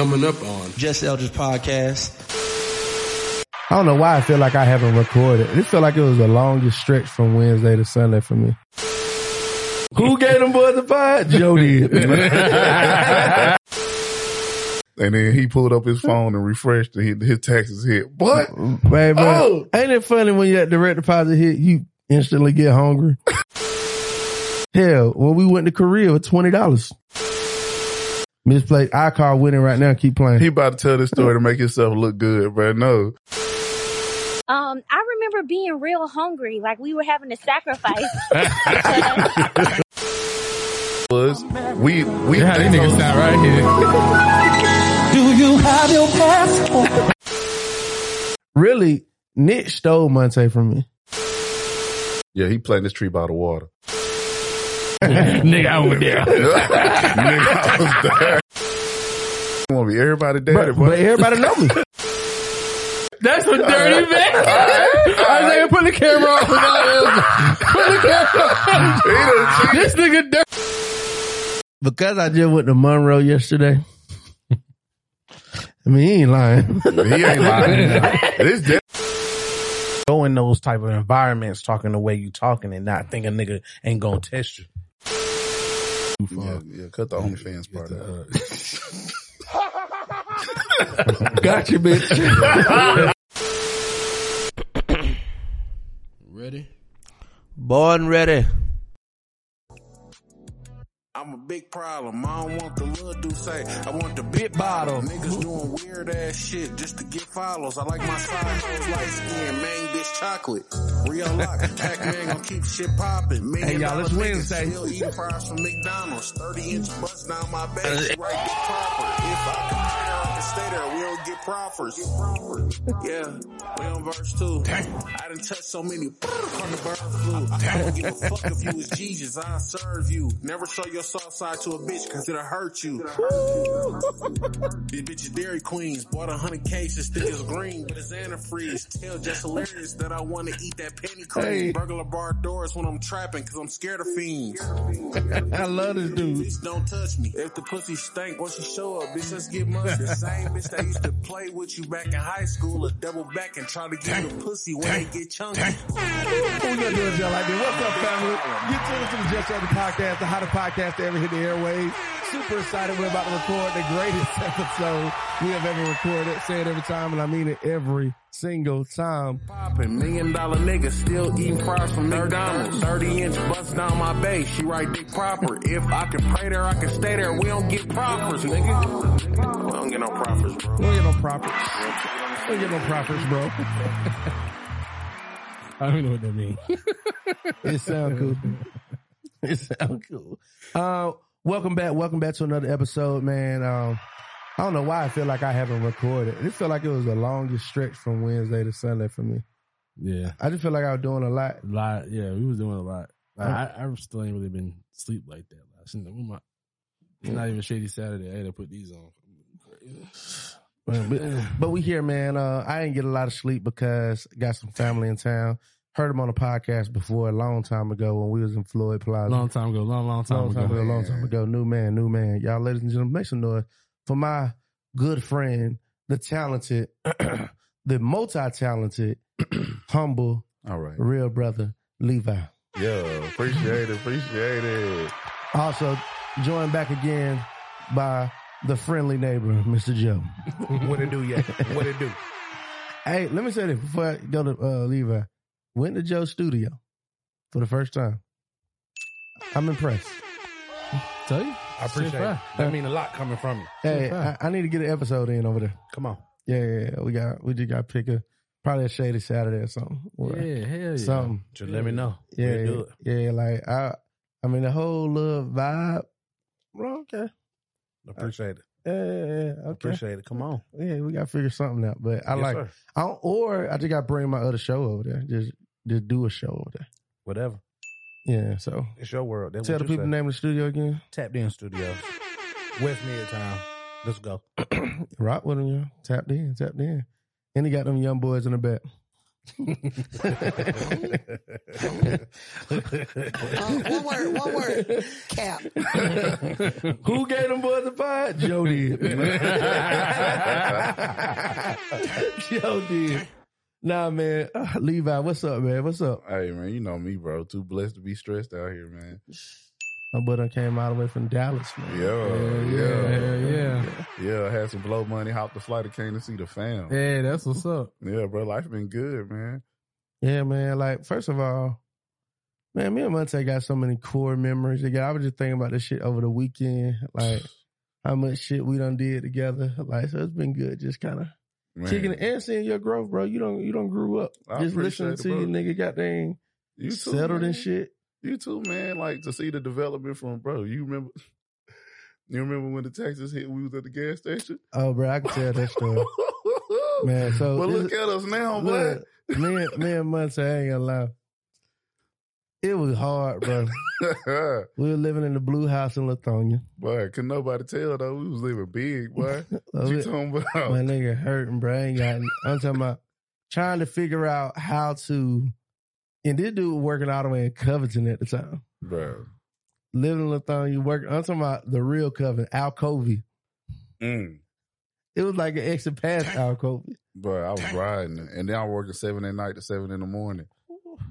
Coming up on Just Eldredge Podcast. I don't know why I feel like I haven't recorded. It felt like it was the longest stretch from Wednesday to Sunday for me. Who gave them boys a pod? Joe did. And then he pulled up his phone and refreshed and his, his taxes hit. What? Baby, Oh! ain't it funny when you that direct deposit hit, you instantly get hungry? Hell, when we went to Korea with twenty dollars. Misplaced iCar winning right now. Keep playing. He about to tell this story to make himself look good, but no. Um, I remember being real hungry, like we were having to sacrifice. Was we we Yeah, these niggas sound right here. Do you have your passport? Really, Nick stole Monte from me. Yeah, he planted this tree by the water. Nigga, I went there. Nigga, I was there. You want to be everybody daddy, But, but everybody know me. That's a dirty man. I was like, put the camera on. Put the camera on. This nigga dirty. because I just went to Monroe yesterday. I mean, he ain't lying. He ain't lying. This de- go in those type of environments talking the way you talking and not think a nigga ain't gonna test you. Yeah, yeah, cut the OnlyFans part out. Uh, Got you, bitch. Ready? Born ready. I'm a big problem. I don't want the little dude say. I want the big bottle. Niggas doing weird ass shit just to get follows. I like my side hoes light skin, main bitch chocolate. Real lock. Pac-Man gon' keep shit popping. Million Hey, y'all, dollar it's niggas Wednesday. Still eating fries from McDonald's. 30 inch bust down my uh, back. She right big proper. If I can stay there, I can stay there. We don't get proffers. Yeah, we on verse two. I done touched so many on the bird flu. I don't give a fuck if you was Jesus. I serve you. Never show your soft side to a bitch cause it'll hurt you. These bitches Dairy Queens. Bought a hundred cases, think it's green, but it's antifreeze. Tell just hilarious that I wanna eat that penny cream. Hey. Burglar bar doors when I'm trapping cause I'm scared of fiends. I love this dude. Don't touch me. If the pussy stank, once you show up, bitch, let's get money. The same bitch that used to play with you back in high school, a double back and try to get the pussy when they get chunky. What we gonna do is y'all like this. What's up, family? You tuned to the Just Other Podcast, the hottest podcast to ever hit the airwaves. Super excited. We're about to record the greatest episode we have ever recorded. Say it every time, and I mean it every single time. Poppin', million dollar nigga still eating fries from McDonald's. 30 inch bust down my base, she right dick proper. If I can pray there, I can stay there. We don't get proffers, nigga. We don't get no proffers, bro. We don't get no profits. We don't get no profits, bro. I don't know what that means. It sound cool. It sound cool. Uh, welcome back. Welcome back to another episode, man. Um, I don't know why I feel like I haven't recorded. It felt like it was the longest stretch from Wednesday to Sunday for me. Yeah. I just feel like I was doing a lot. A lot. Yeah, we was doing a lot. Like, I, I still ain't really been sleep like that last night. We It's not even Shady Saturday. I had to put these on. But, but we here, man. Uh, I didn't get a lot of sleep because I got some family in town. Heard him on the podcast before a long time ago when we was in Floyd Plaza. Long time ago. Long, long time long time ago. ago, long time ago. New man, new man. Y'all, ladies and gentlemen, make some noise for my good friend, the talented, the multi-talented, humble, All right. real brother, Levi. Yeah, appreciate it, appreciate it. Also joined back again by the friendly neighbor, Mr. Joe. what it do yet? What it do? Hey, let me say this before I go to uh, Levi. Went to Joe's studio for the first time. I'm impressed. Tell you? I appreciate Shit, it. fine. That mean a lot coming from you. Hey. I, I need to get an episode in over there. Come on. Yeah, yeah, yeah. we got we just got to pick a probably a shady Saturday or something. Or Yeah, hell yeah. something. Just let me know. Yeah, We'll do yeah, it. yeah. Like I, I mean the whole little vibe. Well, okay. Appreciate it. Yeah. Okay. Appreciate it. Come on. Yeah, we got to figure something out. But I Yes, like, sir. I don't, or I just got to bring my other show over there. Just, just do a show over there. Whatever. Yeah. So It's your world. That's tell the people say. the name of the studio again. Tapped in studios. West Midtown. Let's go. Rock with them, yeah. Tapped in, tapped in, and he got them young boys in the back. Uh, one word, one word. Cap. Who gave them boys a five? Joe did. Joe did. Nah, man. Uh, Levi, what's up, man? What's up? Hey man, you know me, bro. Too blessed to be stressed out here, man. My brother came all the way from Dallas, man. Yeah, yeah, Hell yeah. yeah. I had some blow money, hopped the flight, and came to see the fam. Yeah, Yeah, that's what's up. Yeah, bro. Life been good, man. Yeah, man. Like, first of all, man, me and Monte got so many core memories. Again, I was just thinking about this shit over the weekend, like how much shit we done did together. Like, so it's been good, just kind of kicking it and seeing your growth, bro. You don't, you don't grew up I just listening to you, nigga. Goddamn, you too, settled man. and shit. You too, man. Like to see the development from, bro. You remember? You remember when the taxes hit? We was at the gas station. Oh, bro, I can tell that story, man. So, but look at us now, boy. look, me and me and Monte, I ain't gonna lie. It was hard, bro. we were living in the blue house in Lithonia. boy, could nobody tell though? We was living big, boy. What you talking about? My nigga hurting, bro. I ain't got. I'm talking about trying to figure out how to. And this dude was working all the way in Covington at the time. bro. Living in Lithonia, work. I'm talking about the real Covington, Alcovy. Mm. It was like an extra exit past Alcovy. Bro, I was riding, and then I was working seven at night to seven in the morning.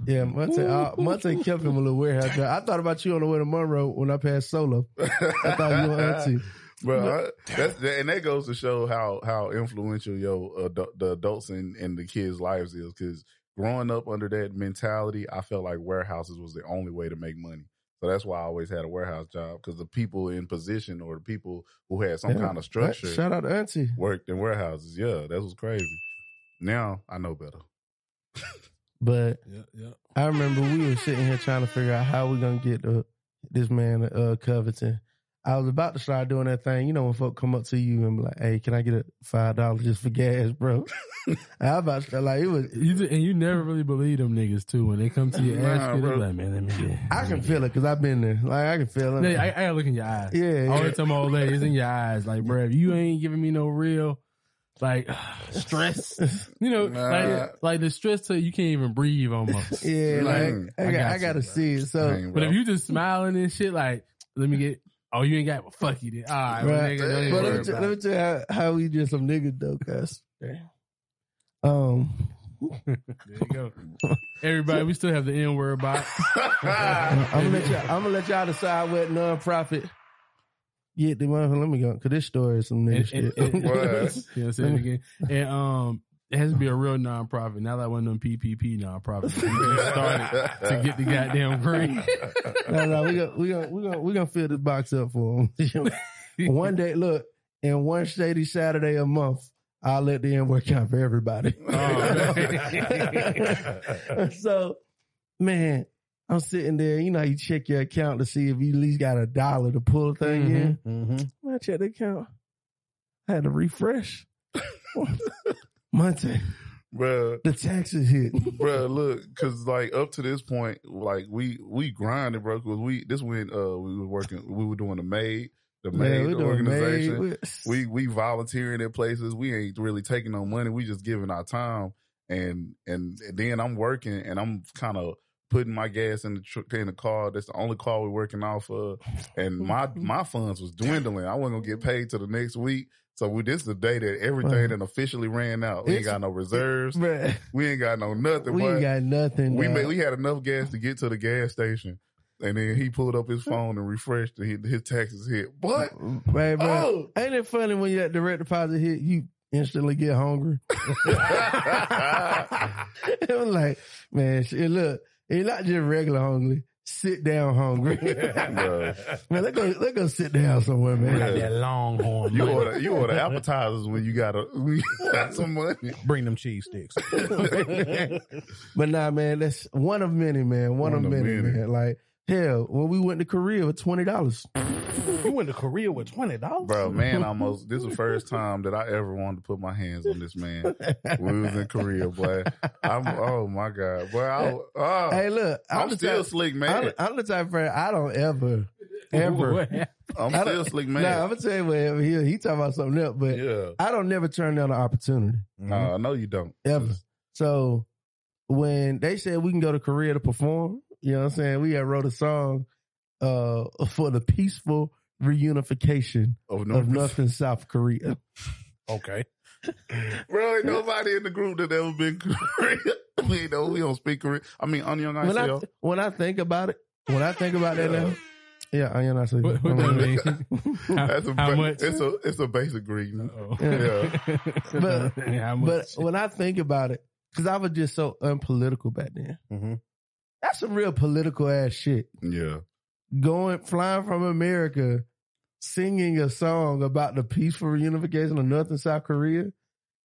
Yeah, Monte, uh, Monte kept him a little warehouse job. I thought about you on the way to Monroe when I passed Solo. I thought you were auntie. Bro, I, that's and that goes to show how how influential yo adu- the adults in in the kids' lives is. Because growing up under that mentality, I felt like warehouses was the only way to make money. So that's why I always had a warehouse job because the people in position or the people who had some kind of structure Shout out to auntie. worked in warehouses. Yeah, that was crazy. Now I know better. But Yeah, yeah. I remember we were sitting here trying to figure out how we're gonna get the, this man uh Covington. I was about to start doing that thing, you know, when folk come up to you and be like, "Hey, can I get a five dollars just for gas, bro?" I was about to start, like it was. You ju- and you never really believe them niggas too when they come to you Nah, ask you. They're like, man, let me get. I can feel it because I've been there. Like I can feel it. Yeah, I, I gotta look in your eyes. Yeah, I yeah. always tell my old lady, it's in your eyes. Like, bro, if you ain't giving me no real, like, stress, you know, Nah. like, like the stress to you can't even breathe almost. yeah, like Mm, I, I got, got I gotta bro. see it. So Dang, But if you just smiling and shit, like, let me get, oh, you ain't got, well, fuck you then. All right, well, Right. nigga, don't But let me, tell, let me tell you how, how we just some niggas though, cuz. Um, There you go. Everybody, we still have the N word box. I'm gonna let y'all. I'm gonna let y'all decide what nonprofit get the money. Let me go because this story is some nigga And- and- shit. and- What? you know, say it again. And um, it has to be a real nonprofit, not like one of them PPP nonprofits. We just started to get the goddamn green. no, no, we gonna we gonna we gonna we gonna fill this box up for them. one day, look, in one shady Saturday a month, I'll let the N word count for everybody. so, man, I'm sitting there. You know, you check your account to see if you at least got a dollar to pull the thing in. Mm-hmm. When I checked the account. I had to refresh. Monte, bro. the taxes hit. bro. Look, because like up to this point, like we we grinded, bro. Because we this when uh we were working, we were doing the maid, the maid doing organization. maid. we we volunteering at places. We ain't really taking no money. We just giving our time, and and, then I'm working, and I'm kind of putting my gas in the tr- in the car. That's the only car we're working off of, and my my funds was dwindling. I wasn't gonna get paid till the next week. So we, this is the day that everything Right. done officially ran out. We ain't got no reserves. We ain't got no nothing. we ain't got nothing. We made, we had enough gas to get to the gas station, and then he pulled up his phone and refreshed, and his taxes hit. What? Man, Oh! ain't it funny when you that direct deposit hit, you instantly get hungry? it was like, man, shit, look, it's not just regular hungry. Sit down hungry. Man, let's go, let's go sit down somewhere, man. Got that longhorn. You money. order you order appetizers when you got a when you got some money. Bring them cheese sticks. but nah, man, that's one of many, man. One, of many, man. Like, hell, when we went to Korea with twenty dollars. you went to Korea with twenty dollars, Bro, man, almost this is the first time that I ever wanted to put my hands on this man. We was in Korea, boy. I'm oh my god, boy. I, oh, Hey, look, I'm the still type- slick I'm, man. I'm the type of friend I don't ever, ever. I'm still don't- slick Nah, man. I'm gonna tell you what he he talking about something else, but Yeah, I don't never turn down an opportunity no, mm-hmm. I know you don't. ever. So when they said we can go to Korea to perform, you know what I'm saying? We had wrote a song uh for the peaceful reunification Of of North- North and South Korea. Okay. Bro, ain't nobody in the group that ever been Korean. we know we don't speak Korean. I mean, Onion When I ICL. when I think about it, when I think about that now, yeah, I know. What, what that mean? How, That's a, how ba- much? It's a it's a basic greeting. Yeah. But- how But when I think about it, because I was just so unpolitical back then. Mm-hmm. That's some real political ass shit. Yeah. Going flying from America, singing a song about the peaceful reunification of North and South Korea.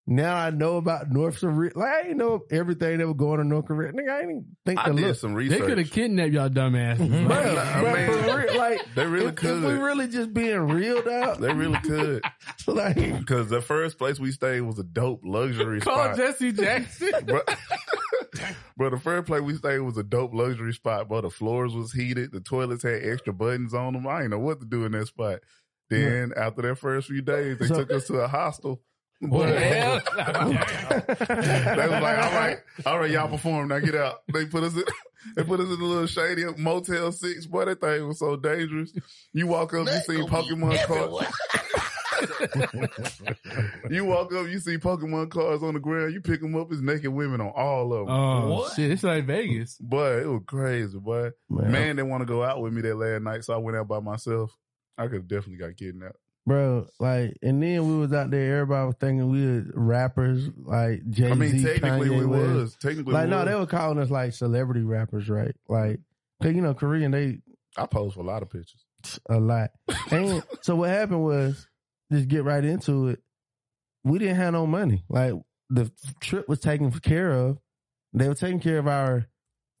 Now I know about North Korea. Like I ain't know everything that was going on in North Korea. Nigga, I didn't even think I to did look. some They could have kidnapped y'all dumbasses. Bruh, I bruh, mean, for real, like They really if, if could. we really just being real out, They really could. like Because the first place we stayed was a dope luxury Call spot. Jesse Jackson. but, bro, the first place we stayed was a dope luxury spot, bro. The floors was heated. The toilets had extra buttons on them. I didn't know what to do in that spot. Then after that first few days, they So- took us to a hostel. What the hell? they was like, all right, all right, y'all perform now. Get out. They put us in, they put us in a little shady Motel Six. Boy, that thing was so dangerous. You walk up, you see Pokemon cards. you walk up, you see Pokemon cards on the ground. You pick them up, it's naked women on all of them. Oh shit! It's like Vegas. Boy, it was crazy, boy. Man. Man didn't want to go out with me that last night, so I went out by myself. I could have definitely got kidnapped. Bro, like, and then we was out there. Everybody was thinking we were rappers, like Jay Z. I mean, technically Kanye we West. was. Technically, Like, we no, was. they were calling us like celebrity rappers, right? Like, cause you know, Korean they I posed for a lot of pictures. a lot. And so what happened was, just get right into it. We didn't have no money. Like the trip was taken for care of. They were taking care of our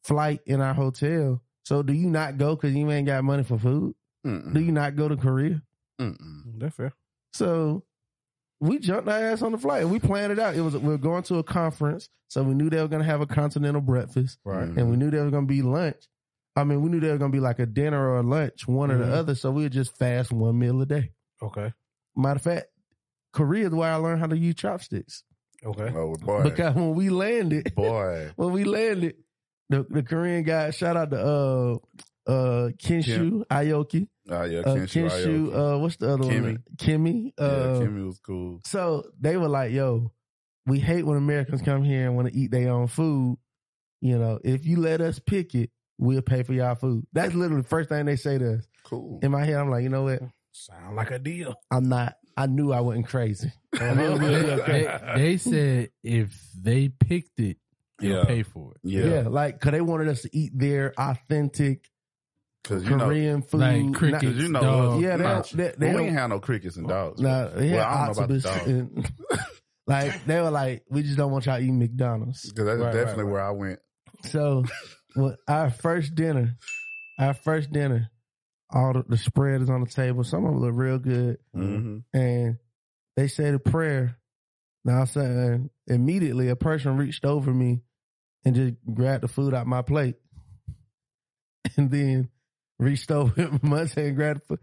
flight in our hotel. So do you not go because you ain't got money for food? Do Mm-mm. you not go to Korea? Mm-mm. That's fair. So we jumped our ass on the flight and we planned it out. It was we were going to a conference, so we knew they were gonna have a continental breakfast, Right. and we knew there was gonna be lunch. I mean, we knew there was gonna be like a dinner or a lunch, one or Mhm. the other. So we would just fast one meal a day. Okay. Matter of fact, Korea is where I learned how to use chopsticks Okay. Oh boy, because when we landed, boy. when we landed, the the Korean guy shout out to uh uh Kinshu Aoki, Oh yeah, uh, Kenshu. Kinshu, Aoki. uh what's the other Kimmy. one? Kimmy. yeah, Uh, Kimmy was cool. So they were like, yo, we hate when Americans come here and want to eat their own food. You know, if you let us pick it, we'll pay for y'all food. That's literally the first thing they say to us. Cool. In my head, I'm like, you know what? Sound like a deal. I'm not. I knew I wasn't crazy. I knew they, would be okay. they- they said if they picked it, they'll Yeah. pay for it. Yeah. Yeah, like, cause they wanted us to eat their authentic because you know, Korean food. Like crickets, Cause you know, dog. us- Yeah, they nah, don't- they- they we don't- ain't have no crickets and dogs. Nah, they had Well, I don't know about the octopus and- like they were like, we just don't want y'all eating McDonald's. Because that's Right, definitely right, where I went. So, when our first dinner, our first dinner, all the, the spread is on the table. Some of them look real good, Mm-hmm. and they said a prayer. Now I'm saying immediately a person reached over me and just grabbed the food out my plate, and then reached over my hand and grabbed food.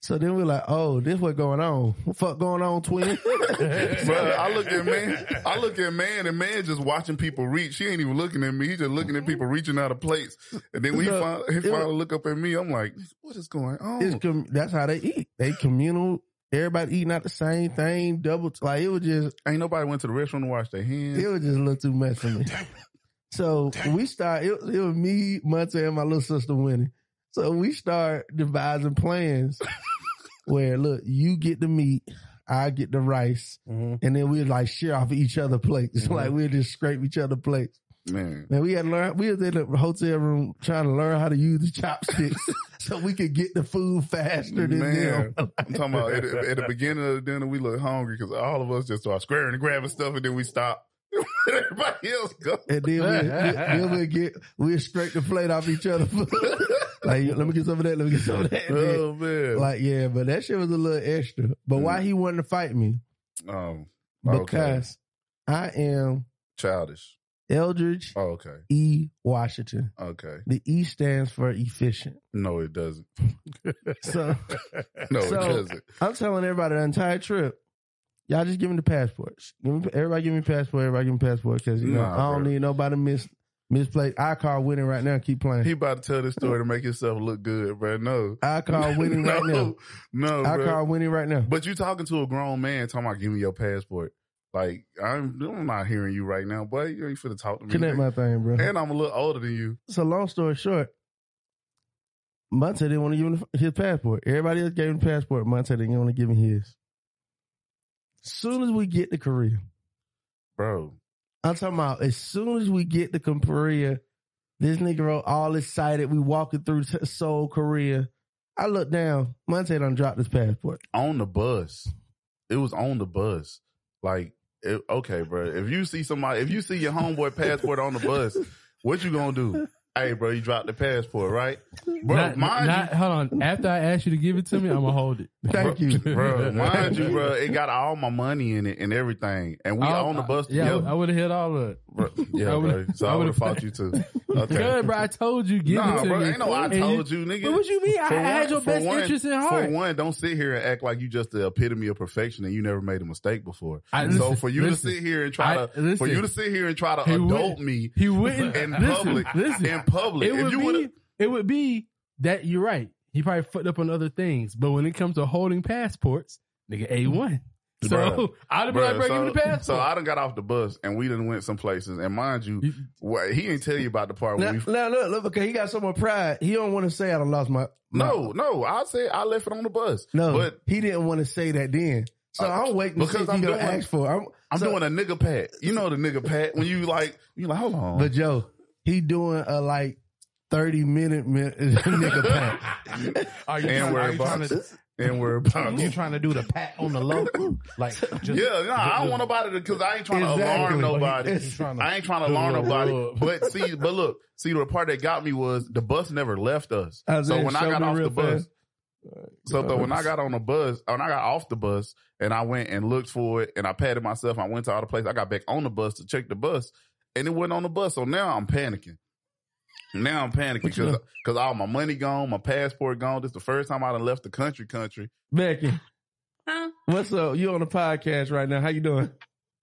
So then we're like, oh, this what going on? What fuck going on, twin? Bro, I look at man, I look at man, and man just watching people reach. He ain't even looking at me. He just looking at people reaching out of plates. And then when he, So, fin- he it- finally look up at me, I'm like, what is going on? It's com- that's how they eat. They communal. Everybody eating out the same thing. Double like it was just ain't nobody went to the restaurant to wash their hands. it was just a little too much for me. So we start. It, it was me, Monte, and my little sister winning. So we start devising plans where look, you get the meat, I get the rice, Mhm. and then we like share off each other plates. Like we just scrape each other plates. Man, Man, we had to learn. We was in the hotel room trying to learn how to use the chopsticks so we could get the food faster than Man. them. I'm talking about at, the- at the beginning of the dinner, we look hungry because all of us just start squaring and grabbing stuff, and then we stop. Everybody else go. And then we then we get we scrape the plate off each other. Like let me get some of that. Let me get some of that. Oh man. like yeah, but that shit was a little extra. But why he wanted to fight me? um, okay. Because I am childish. Eldredge Oh, okay. E. Washington. Okay. The E stands for efficient. No, it doesn't. So No, So- it doesn't. I'm telling everybody the entire trip. Y'all just give me the passports. Give me, everybody give me passport. Everybody give me passport because you know Nah, I don't bro. need nobody miss Misplaced. I call winning right now. Keep playing. He about to tell this story to make himself look good, bro. No. I call winning right now. No, I bro. call winning right now. But you talking to a grown man talking about give me your passport. Like, I'm, I'm not hearing you right now, boy. You ain't finna talk to me. Connect my thing, bro. and I'm a little older than you. So long story short, Monte didn't want to give him his passport. Everybody else gave him the passport. Monte didn't want to give him his. Soon as we get to Korea, Bro. I'm talking about as soon as we get to Korea, this nigga all excited. We walking through Seoul, Korea. I look down. Monte done dropped his passport. On the bus. It was on the bus. Like, it, okay, bro. If you see somebody, if you see your homeboy passport on the bus, what you gonna do? Hey, bro, you dropped the passport, right? Bro, not, mind not, hold on. After I ask you to give it to me, I'm gonna hold it. Thank you. you, bro. Mind you, bro, it got all my money in it and everything. And we I'll- on the bus Yeah, together. I would have hit all of it. Bro, yeah, I bro. So I would have fought you too. Okay. Good, bro. I told you, give Nah, it to bro, me. ain't no I told you, nigga. But what you mean? I For had your best one- interest in heart. For one, don't sit here and act like you just the epitome of perfection and you never made a mistake before. I- so listen, for you listen. to sit here and try I- to, for you to sit here and try to adult wouldn't- me He wouldn't. in listen, public, Listen, in public, it if would you be. It would be that you're right. He probably fucked up on other things, but when it comes to holding passports, nigga, a one. So Bruh. I'd have been like, bro, so, give me the passport. so I done got off the bus and we done went some places. And mind you, You- what, he didn't tell you about the part Now, where we. now look, look, because he got so much pride. He don't want to say I done lost my. No, no, I said I left it on the bus. No, but he didn't want to say that then. So Uh, I'm waiting to see because if he I'm gonna doing- ask for. it. I'm, I'm so- doing a nigga pat. You know the nigga pat when you like you like hold on. But Joe, he doing a like thirty minute, minute nigga pat. Are you, and trying, we're are you trying about to and we're about you trying to do the pat on the low? Like just Yeah, no, I don't want nobody to because I ain't trying to Exactly. alarm nobody. It's trying to I ain't trying to do alarm nobody. But see, but look, see the part that got me was the bus never left us. I So when I got off real the bus, fast. so that when I got on the bus, when I got off the bus and I went and looked for it and I patted myself, I went to all the places. I got back on the bus to check the bus and it wasn't on the bus. So now I'm panicking. Now I'm panicking What you because know? because all my money gone, my passport gone. This is the first time I done left the country. Country. Becky, Huh? what's up? You on the podcast right now? How you doing?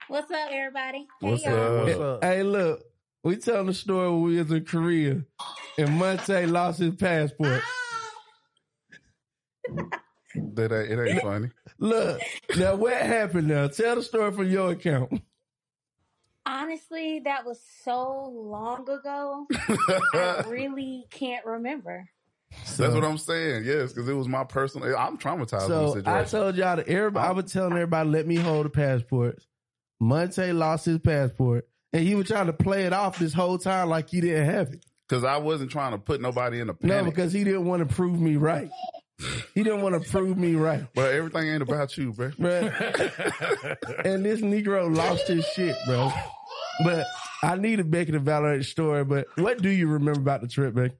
What's up, everybody? Hey, What's y'all. up? What's up? Hey, look, we telling the story when we was in Korea, and Monte lost his passport. That ain't, it ain't funny. Look, now what happened? Now tell the story from your account. Honestly, that was so long ago. I really can't remember. That's what I'm saying. Yes, because it was my personal. I'm traumatized So I told y'all that everybody, I was telling everybody, let me hold the passports. Monte lost his passport, and he was trying to play it off this whole time like he didn't have it. Because I wasn't trying to put nobody in a No, because he didn't want to prove me right. He didn't want to prove me right. but everything ain't about you, bro. Bruh. and this Negro lost his shit, bro. But I need a Becky to validate the story. But what do you remember about the trip, Becky?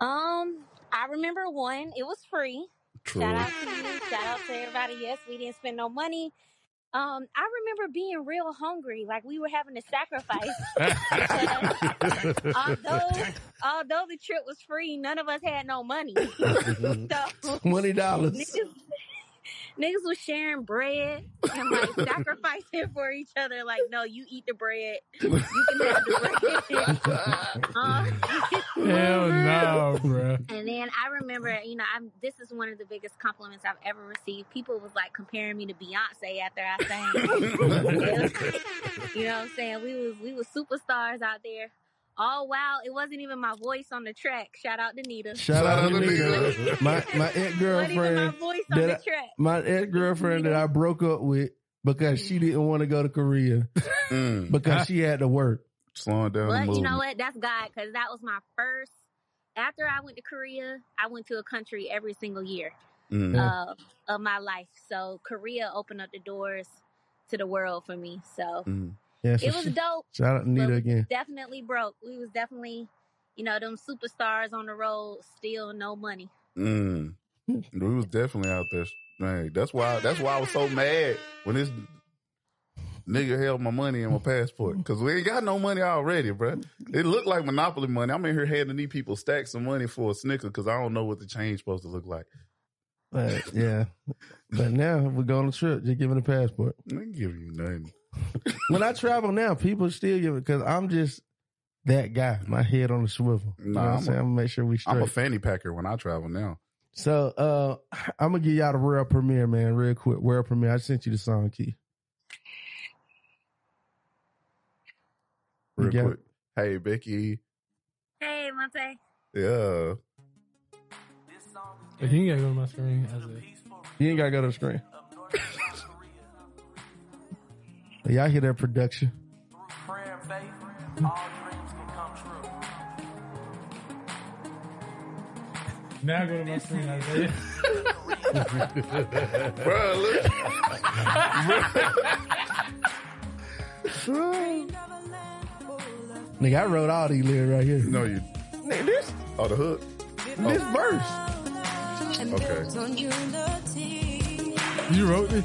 Um, I remember one. It was free. True. Shout out to you. Shout out to everybody. Yes, we didn't spend no money. Um, I remember being real hungry, like we were having to sacrifice. although, although the trip was free, none of us had no money. so Twenty dollars. Niggas, niggas was sharing bread and like sacrificing for each other. Like, no, you eat the bread. You can have the bread. um, Hell no, bro. and then I remember, you know, I'm this is one of the biggest compliments I've ever received. People was like comparing me to Beyonce after I sang. you know what I'm saying? We was we was superstars out there. All wow, it wasn't even my voice on the track. Shout out to Nita. Shout out to Shout out to Nita. My my ex Wasn't even my girlfriend, voice on the I- track. my ex girlfriend that I broke up with because she didn't want to go to Korea Mm, because she had to work. slowing down the But you know what? That's God because that was my first. After I went to Korea, I went to a country every single year Mm. uh, of my life. So Korea opened up the doors to the world for me. So Mm. Yeah, so it was she- dope. shout out to Nita again. Definitely broke. We was definitely, you know, them superstars on the road, still no money. Mm. We was definitely out there. Man, that's why. That's why I was so mad when this nigga held my money and my passport because we ain't got no money already, bro. It looked like monopoly money. I'm in here handing these people stacks of money for a snicker because I don't know what the change supposed to look like. But yeah, but now we're going on a trip. Just giving a passport. I ain't give you nothing. when I travel now, people still give it because I'm just that guy. My head on the swivel. You know what I'm I'm saying? a- I'm gonna make sure we straight. I'm a fanny packer when I travel now. so uh I'm gonna give y'all the world premiere, man, real quick. World premiere. I sent you the song key. Real got quick. Hey, Becky. Hey, Monte. Yeah. If you gotta go to my screen as a You ain't gotta go to the screen. y'all hear that production? now go to my screen as a Bro, look. Nigga, I wrote all these lyrics right here. No, you. Nigga, this Oh, the hook. this verse. Okay. You wrote this?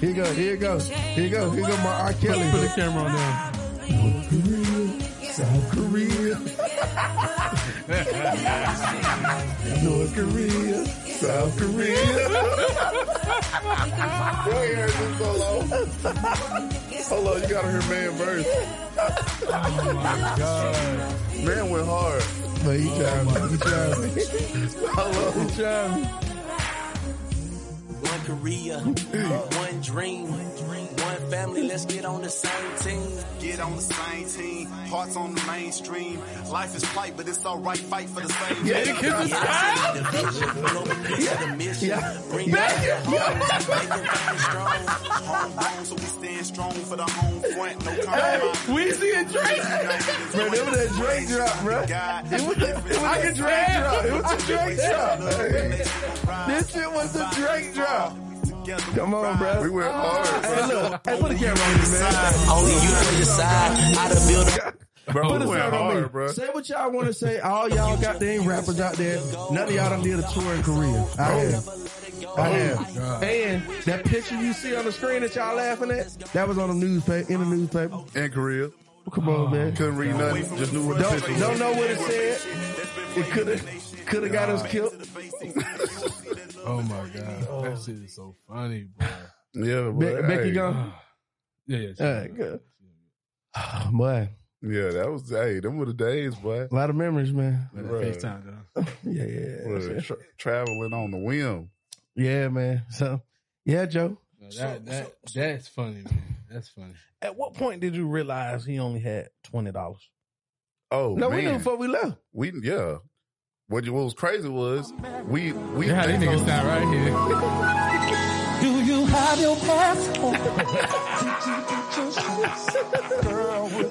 Here you go. Here you go. Here you go. Here you go. My R. Kelly. Put the camera on there. South Korea. North Korea. South Korea. bro, you heard this so long. Hold on, you gotta hear man verse. Oh my god. Man went hard. But he tried oh me. He tried me. Hold. He tried me. Korea, uh, one dream, one family. Let's get on the same team. Get on the same team, hearts on the mainstream. Life is plight, but it's alright, fight for the same. Yeah, thing. kiss the sky. Global peace to the mission. Yeah. Bring back the heart, make them. Homegrown, so we stand strong for the home front. No compromise. We see a Drake. Bro, that was that Drake drop, bro. It was, it was like a Drake drop. It was a Drake drop. This shit was the Drake drop. Come on, bro. We went oh. hard. Hey, look. Hey, put the camera on me, man. Only you can decide how to build a Bro, Put we a went song on me. hard, bro. Say what y'all want to say. All y'all got there ain't rappers out there. None of y'all done did a tour in Korea. I oh. have. I oh have. And that picture you see on the screen that y'all laughing at, that was on the newspaper, in the newspaper. In Korea. Come on, man. Couldn't read nothing. Just knew what the Don't, picture was. don't know what it said. It could have could have got us killed. Oh my god. That oh. shit is so funny, bro. Yeah, Be- but Becky hey. gone. Yeah, yeah. All right, good. Boy, Yeah, that was hey, them were the days, boy. a lot of memories, man. But that FaceTime though. Yeah, yeah, Was yeah. tra- traveling on the whim. yeah, man. So, yeah, Joe. No, that that that's funny, man. That's funny. At what point did you realize he only had twenty dollars? Oh No, man, we knew before we left. we yeah. What, what was crazy was we we Yeah, how these niggas told- sound right here. Do you have your passport?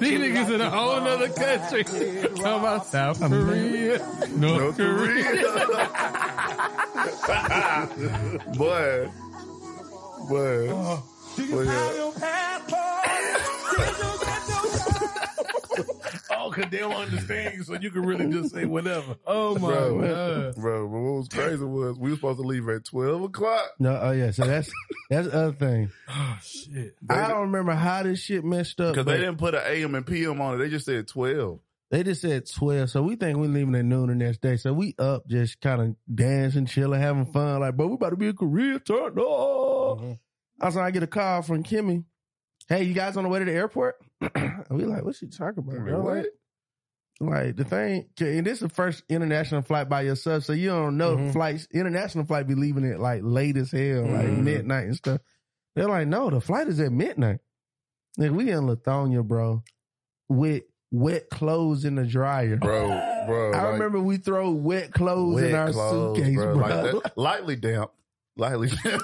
These niggas in a whole other country. Talking about South Korea, North North Korea. Korea. boy, boy, Uh, boy, yeah. Oh, cause they don't understand you, so you can really just say whatever. Oh my bro, god. bro. But what was crazy was we were supposed to leave at twelve o'clock. No, oh yeah. So that's that's the other thing. Oh shit. I don't remember how this shit messed up. Because they didn't put an AM and PM on it. They just said twelve. They just said twelve. So we think we're leaving at noon the next day. So we up just kind of dancing, chilling, having fun. Like, bro, we about to be a career Turn up. Mm-hmm. Also, I get a call from Kimmy. Hey, you guys on the way to the airport? we like, what's she talking about? bro? What? Like, like the thing, and this is the first international flight by yourself, so you don't know Mhm. flights. International flight be leaving it like late as hell, like Mhm. midnight and stuff. They're like, no, the flight is at midnight. Like we in Lithonia, bro, with wet clothes in the dryer. bro, bro. I like, remember we throw wet clothes wet in our clothes, suitcase, bro. Like that, lightly damp, lightly damp.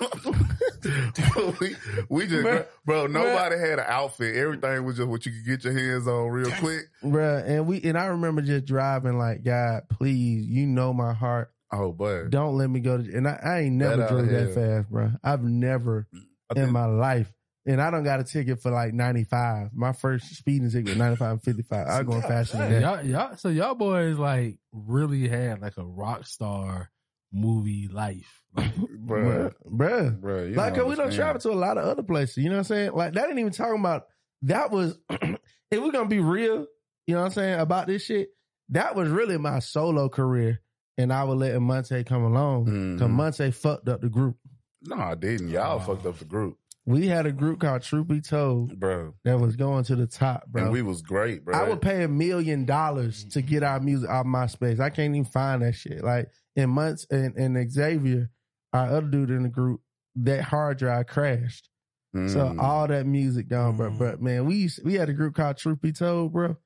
We, we just, Man, bro. Nobody had an outfit. Everything was just what you could get your hands on real quick. Bro, and we and I remember just driving like, God, please, you know my heart. Oh, boy. Don't let me go to and I, I ain't never out drove that fast, bro. I've never I in my life And I don't got a ticket for like 95. My first speeding ticket was 95 and 55. I going faster than that. y'all, y'all, so y'all boys like really had like a rock star movie life. Bruh. Bruh. Bruh, you like, cause we don't travel to a lot of other places. You know what I'm saying? Like, that ain't even talking about, that was, if we're going to be real, you know what I'm saying, about this shit, that was really my solo career. And I was letting Monte come along. Mm-hmm. Cause Monte fucked up the group. No, I didn't. Y'all Oh. fucked up the group, We had a group called Truth Be Told bro. that was going to the top, bro. And we was great, bro. I would pay a million dollars to get our music out of Myspace. I can't even find that shit. Like in months and, and Xavier, our other dude in the group, that hard drive crashed. So Mm. all that music gone, bro. But man, we used, we had a group called Truth Be Told, bro.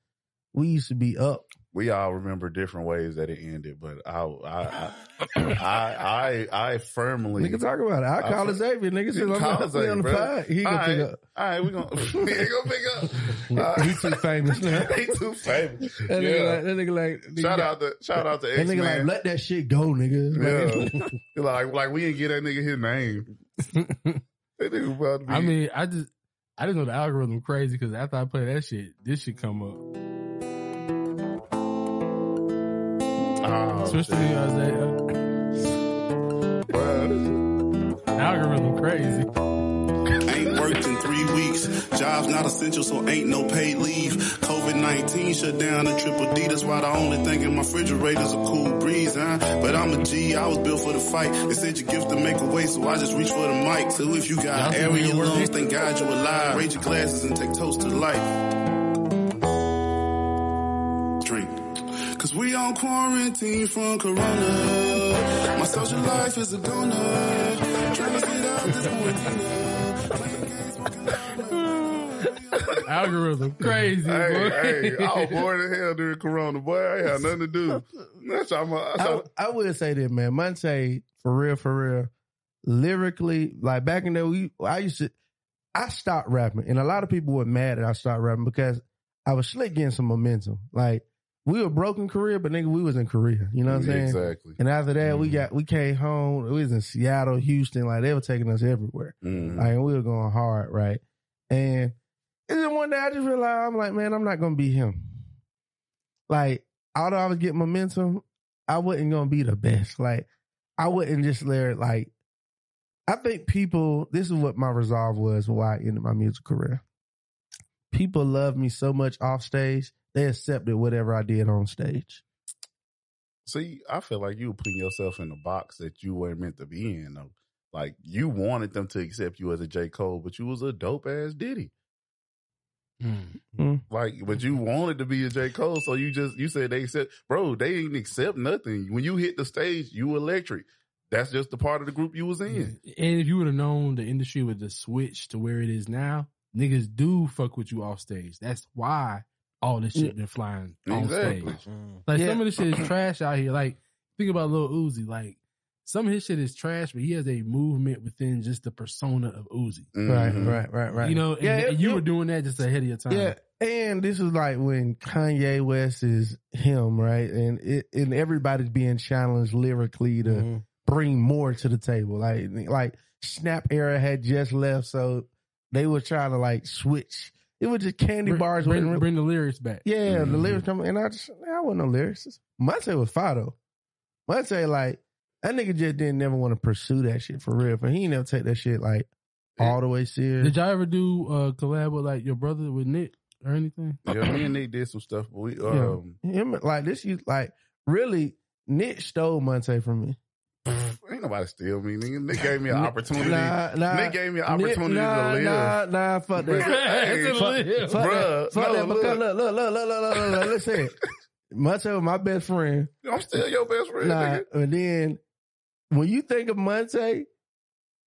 We used to be up. We all remember different ways that it ended, but I, I, I, I, I, I firmly. Nigga talk about it. I I call fir- it Xavier. Nigga said I'm call not Xavier, on the pod. He gonna All pick right. up. All right, we gonna he gonna pick up. Uh, He too famous now. he too famous. That nigga Yeah. like, that nigga like, Shout nigga- out to shout out to That nigga like, let that shit go, nigga. Yeah, like like we didn't get that nigga his name. that nigga about to be. I mean, I just, I just know the algorithm crazy because after I play that shit, this shit come up. Oh, Switch to me, Isaiah. Algorithm crazy. Ain't worked in three weeks. Jobs not essential, so ain't no paid leave. COVID 19 shut down the triple D. That's why the only thing in my refrigerator's a cool breeze, huh? But I'm a G, I was built for the fight. They said your gift to make a way, so I just reach for the mic. So if you got Y'all see air me in your working? lungs, thank God you alive. Raise your glasses and take toast to life. Cause we on quarantine from Corona. My social life is a goner. Trying to get out this quarantine. Algorithm crazy, Hey, boy. hey, I was bored as hell during Corona, boy. I ain't had nothing to do. That's how my. That's I, how, I would say this, man. Monte, for real, for real, lyrically, like back in the we, I used to, I stopped rapping, and a lot of people were mad that I stopped rapping because I was slick getting some momentum. Like we were broken career, but nigga, we was in Korea. You know what I'm saying? Exactly. And after that, Mm-hmm. we got we came home. We was in Seattle, Houston, like they were taking us everywhere. Mhm. Like and we were going hard, right? And and then one day I just realized I'm like, man, I'm not gonna be him. Like, although I was getting momentum, I wasn't gonna be the best. Like, I wouldn't just let it, like. I think people. This is what my resolve was. Why I ended my music career. People love me so much off stage. They accepted whatever I did on stage. See, I feel like you were putting yourself in a box that you weren't meant to be in. Though. Like you wanted them to accept you as a J Cole, but you was a dope ass Diddy. Hmm. Hmm. Like, but you wanted to be a J Cole, so you just you said they accept, bro. They ain't accept nothing. When you hit the stage, you electric. That's just the part of the group you was in. And if you would have known the industry would have switched to where it is now, niggas do fuck with you off stage. That's why all this shit been flying on Exactly. stage. Like Yeah. some of this shit is trash out here. Like think about Lil Uzi. Like some of his shit is trash, but he has a movement within just the persona of Uzi. Right, Mhm. right, right, right. You know, and, Yeah, and it- you it- were doing that just ahead of your time. Yeah, and this is like when Kanye West is him, right? And it and everybody's being challenged lyrically to Mm-hmm. bring more to the table. Like like Snap era had just left, so they were trying to like switch. It was just candy Bring, bars. bring, wasn't bring the lyrics back. yeah, the Mhm. lyrics come, and I just I wasn't no lyricist. Monte was fire though. Monte like that nigga just didn't never want to pursue that shit for real. But he ain't never take that shit like all the way serious. Did y'all ever do a collab with like your brother with Nick or anything? Yeah, me and Nick did some stuff, but we Yeah. um Him like this, you like really. Nick stole Monte from me ain't nobody steal me. Nigga. They gave me an opportunity. Nah, nah, they gave me an opportunity nah, to live. Nah, nah, fuck that. hey, fuck, live. fuck Bruh, that. Fuck no, that. Look. Because look, look, look, look, look, look, look. Listen, Montel, my best friend. I'm still your best friend. Nah, nigga. and then when you think of Monte,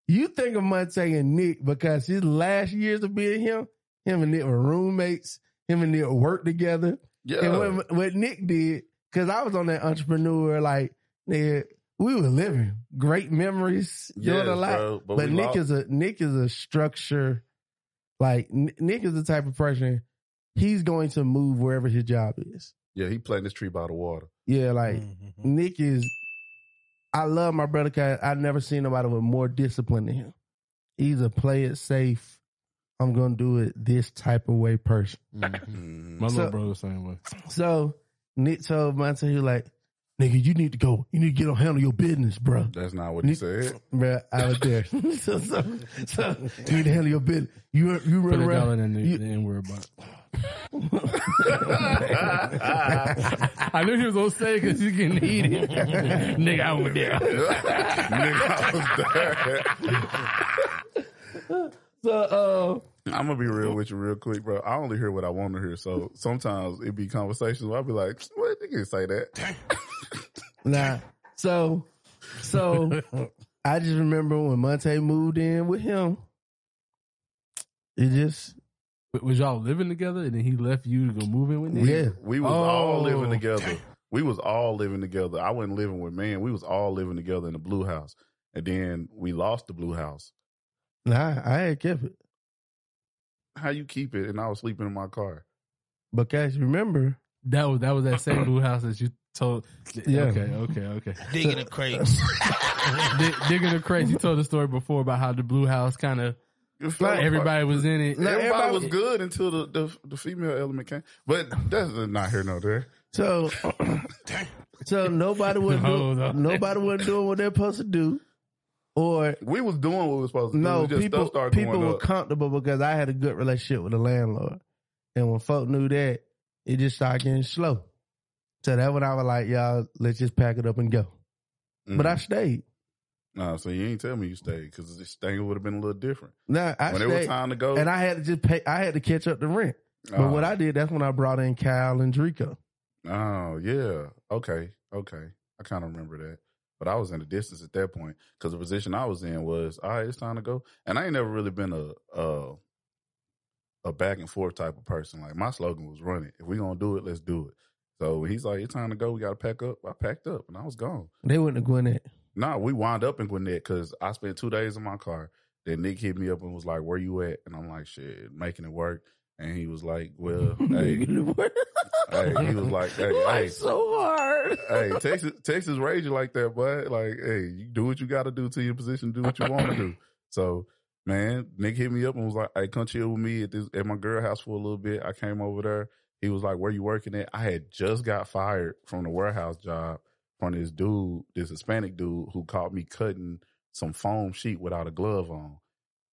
you think of Monte and Nick because his last years of being him, him and Nick were roommates. Him and Nick worked together. Yeah. And what, what Nick did, because I was on that entrepreneur like nigga, we were living great memories, doing Yes, a lot. bro, but but Nick lost- is a Nick is a structure. Like Nick is the type of person he's going to move wherever his job is. Yeah, he planted this tree by the water. Yeah, like Mm-hmm. Nick is. I love my brother. Cause I've never seen nobody with more discipline than him. He's a play it safe, I'm gonna do it this type of way person. My So- little brother was the same way. So Nick told Monte, he was like, nigga, you need to go. You need to get on handle your business, bro. That's not what he said. Bruh, I was there. so, so, so you need to handle your business. You you run a dollar around. in the, you- the N word about. I knew he was gonna say because he's getting heated. Nigga, I was there. Nigga. I was there. So uh I'm gonna be real with you real quick, bro. I only hear what I want to hear. So sometimes it be conversations where I'll be like, "What? They can say that." Nah. So, so I just remember when Montay moved in with him. It just But Was y'all living together and then he left you to go move in with him. Yeah. We was all Oh. living together. We was all living together. I wasn't living with man. We was all living together in the blue house. And then we lost the blue house. nah, I had kept it How you keep it? And I was sleeping in my car. because remember, That was that was that same blue house that you told. Yeah. Okay, okay, okay. Digging the crates. Dig, digging the crates. You told the story before about how the blue house kind of It fell apart. everybody was in it. Nah, Everybody, everybody- was good until the, the the female element came. But that's not here nor there. so so nobody was No, doing, no. nobody was doing what they're supposed to do, or We was doing what we was supposed to no, do. People people were up. comfortable because I had a good relationship with the landlord, and when folk knew that, it just started getting slow. So that when I was like, y'all, let's just pack it up and go. But I Mhm. stayed. no, so you ain't tell me you stayed because this thing would have been a little different. Nah, I when stayed, it was time to go, and I had to just pay. I had to catch up the rent. But Oh. what I did, that's when I brought in Kyle and Drico. Oh yeah. Okay. Okay. I kind of remember that. But I was in the distance at that point because the position I was in was all right. It's time to go. And I ain't never really been a a, a back and forth type of person. Like my slogan was "Run it." If we gonna do it, let's do it. So he's like, "It's time to go. We got to pack up." I packed up and I was gone. They have gone in. No, we wound up in Gwinnett because I spent two days in my car. Then Nick hit me up and was like, "Where you at?" And I'm like, "Shit, making it work." And he was like, "Well, hey, hey." He was like, "Hey, hey, so hard. hey, Texas, Texas you like that, boy. Like, hey, you do what you got to do to your position, do what you want to do. So, man, Nick hit me up and was like, "Hey, come chill with me at this at my girl house for a little bit." I came over there. He was like, "Where you working at?" I had just got fired from the warehouse job from this dude, this Hispanic dude who caught me cutting some foam sheet without a glove on,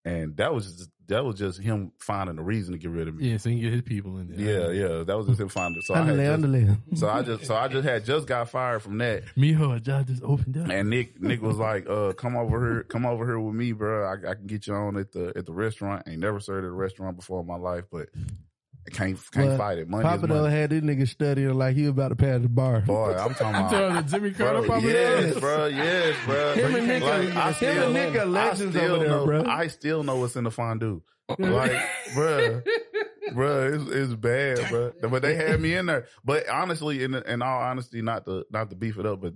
and that was just, that was just him finding a reason to get rid of me. Yeah, so he can get his people in there. Yeah, yeah, that was just him finding. So I had Underlay, just, so I just so I just had just got fired from that. Mijo, a job just opened up. And Nick, Nick was like, "Uh, come over here, come over here with me, bro. I, I can get you on at the at the restaurant. I Ain't never served at a restaurant before in my life, but I can't can't Well, fight it. Money Papa Dog money. had this nigga studying like he was about to pass the bar. Boy, I'm talking You about. told the Jimmy Carter Bro, Papa yes, Dog? bro, yes, bro. Him and Nick Like, are- I him still, and Nick are I legends still over there, know, bro. I still know what's in the fondue. Like, bro, bro, it's, it's bad, bro. But they had me in there. But honestly, in in all honesty, not to not to beef it up, but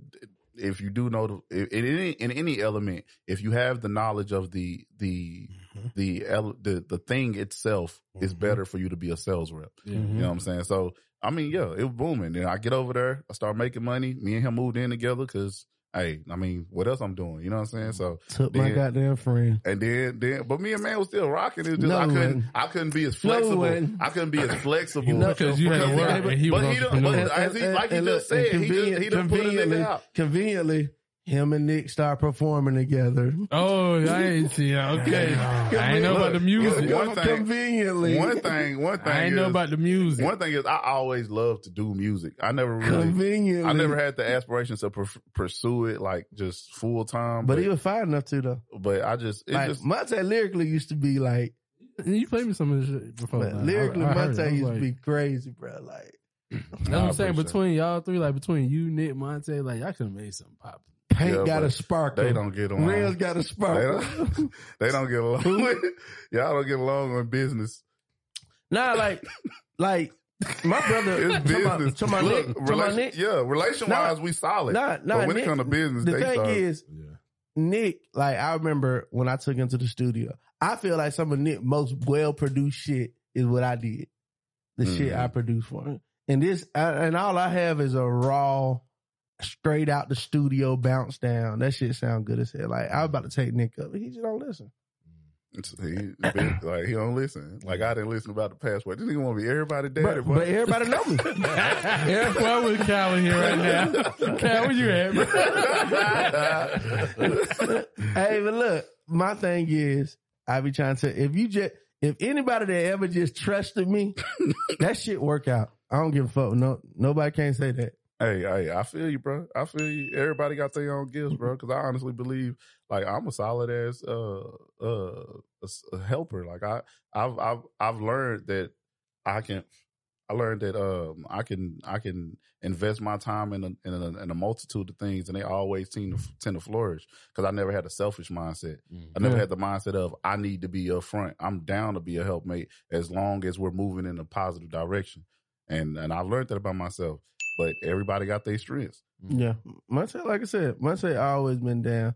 if you do know the, in any in any element, if you have the knowledge of the the mm-hmm. the el- the the thing itself, it's mm-hmm. better for you to be a sales rep. Yeah. Mm-hmm. You know what I'm saying? So I mean, yeah, it was booming. Then I get over there, I start making money. Me and him moved in together because, hey, I mean, what else I'm doing? You know what I'm saying? So Took my goddamn friend. and then, then, but me and man was still rocking. It's just No, I couldn't, man. I couldn't be as flexible. man. I couldn't be as flexible No, Because you had to work he- and he was but he but as he, like he And just look, and said, he just, he done put conveniently, out. conveniently, him and Nick start performing together. Oh, I ain't see. that. Okay, I ain't know about the music. One thing- conveniently. One thing, one thing I ain't is, know about the music. one thing is, I always loved to do music. I never really, conveniently. I never had the aspirations to pr- pursue it like just full time. but But, he was fine enough to though. but I just, it Like just, Montay lyrically used to be like, You played me some of this shit before. but man. lyrically I- I. Montay used like- to be crazy, bro. Like That's what I I'm saying. Between y'all three, like between you, Nick, Montay, like I could have made something pop. Paint Yeah, got a but sparkle. they don't get along. Rails got a They don't, they don't get along. Y'all don't get along in business. nah, like, like my brother. It's to my- business. To my Look, Nick, to my Nick. yeah, relation wise, Nah, we solid. Nah, nah, but when Nick, it comes to business, the they thing start. is, Nick, like I remember when I took him to the studio, I feel like some of Nick's most well produced shit is what I did. The shit Mhm. I produced for him. And this, I, and all I have is a raw, straight out the studio bounce down. That shit sound good as hell. Like I was about to take Nick up, he just don't listen. He, like he don't listen. Like I didn't listen about the passport. This nigga want to be everybody daddy, But, but everybody know me. Yeah, well, with Cal in here right now. Cal, where you at, hey, but look, my thing is, I be trying to. If you just, if anybody that ever just trusted me, that shit work out. I don't give a fuck. No, nobody can't say that. Hey, hey, I feel you, bro. I feel you. Everybody got their own gifts, bro. Because I honestly believe, like, I'm a solid ass uh uh a helper. Like, I I've I've I've learned that I can. I learned that um I can I can invest my time in a, in a, in a multitude of things, and they always seem to tend to flourish. Because I never had a selfish mindset. I never had the mindset of I need to be up front. I'm down to be a helpmate as long as we're moving in a positive direction. And and I've learned that about myself. But everybody got their strengths. Yeah, Montay, like I said, Montay always been down.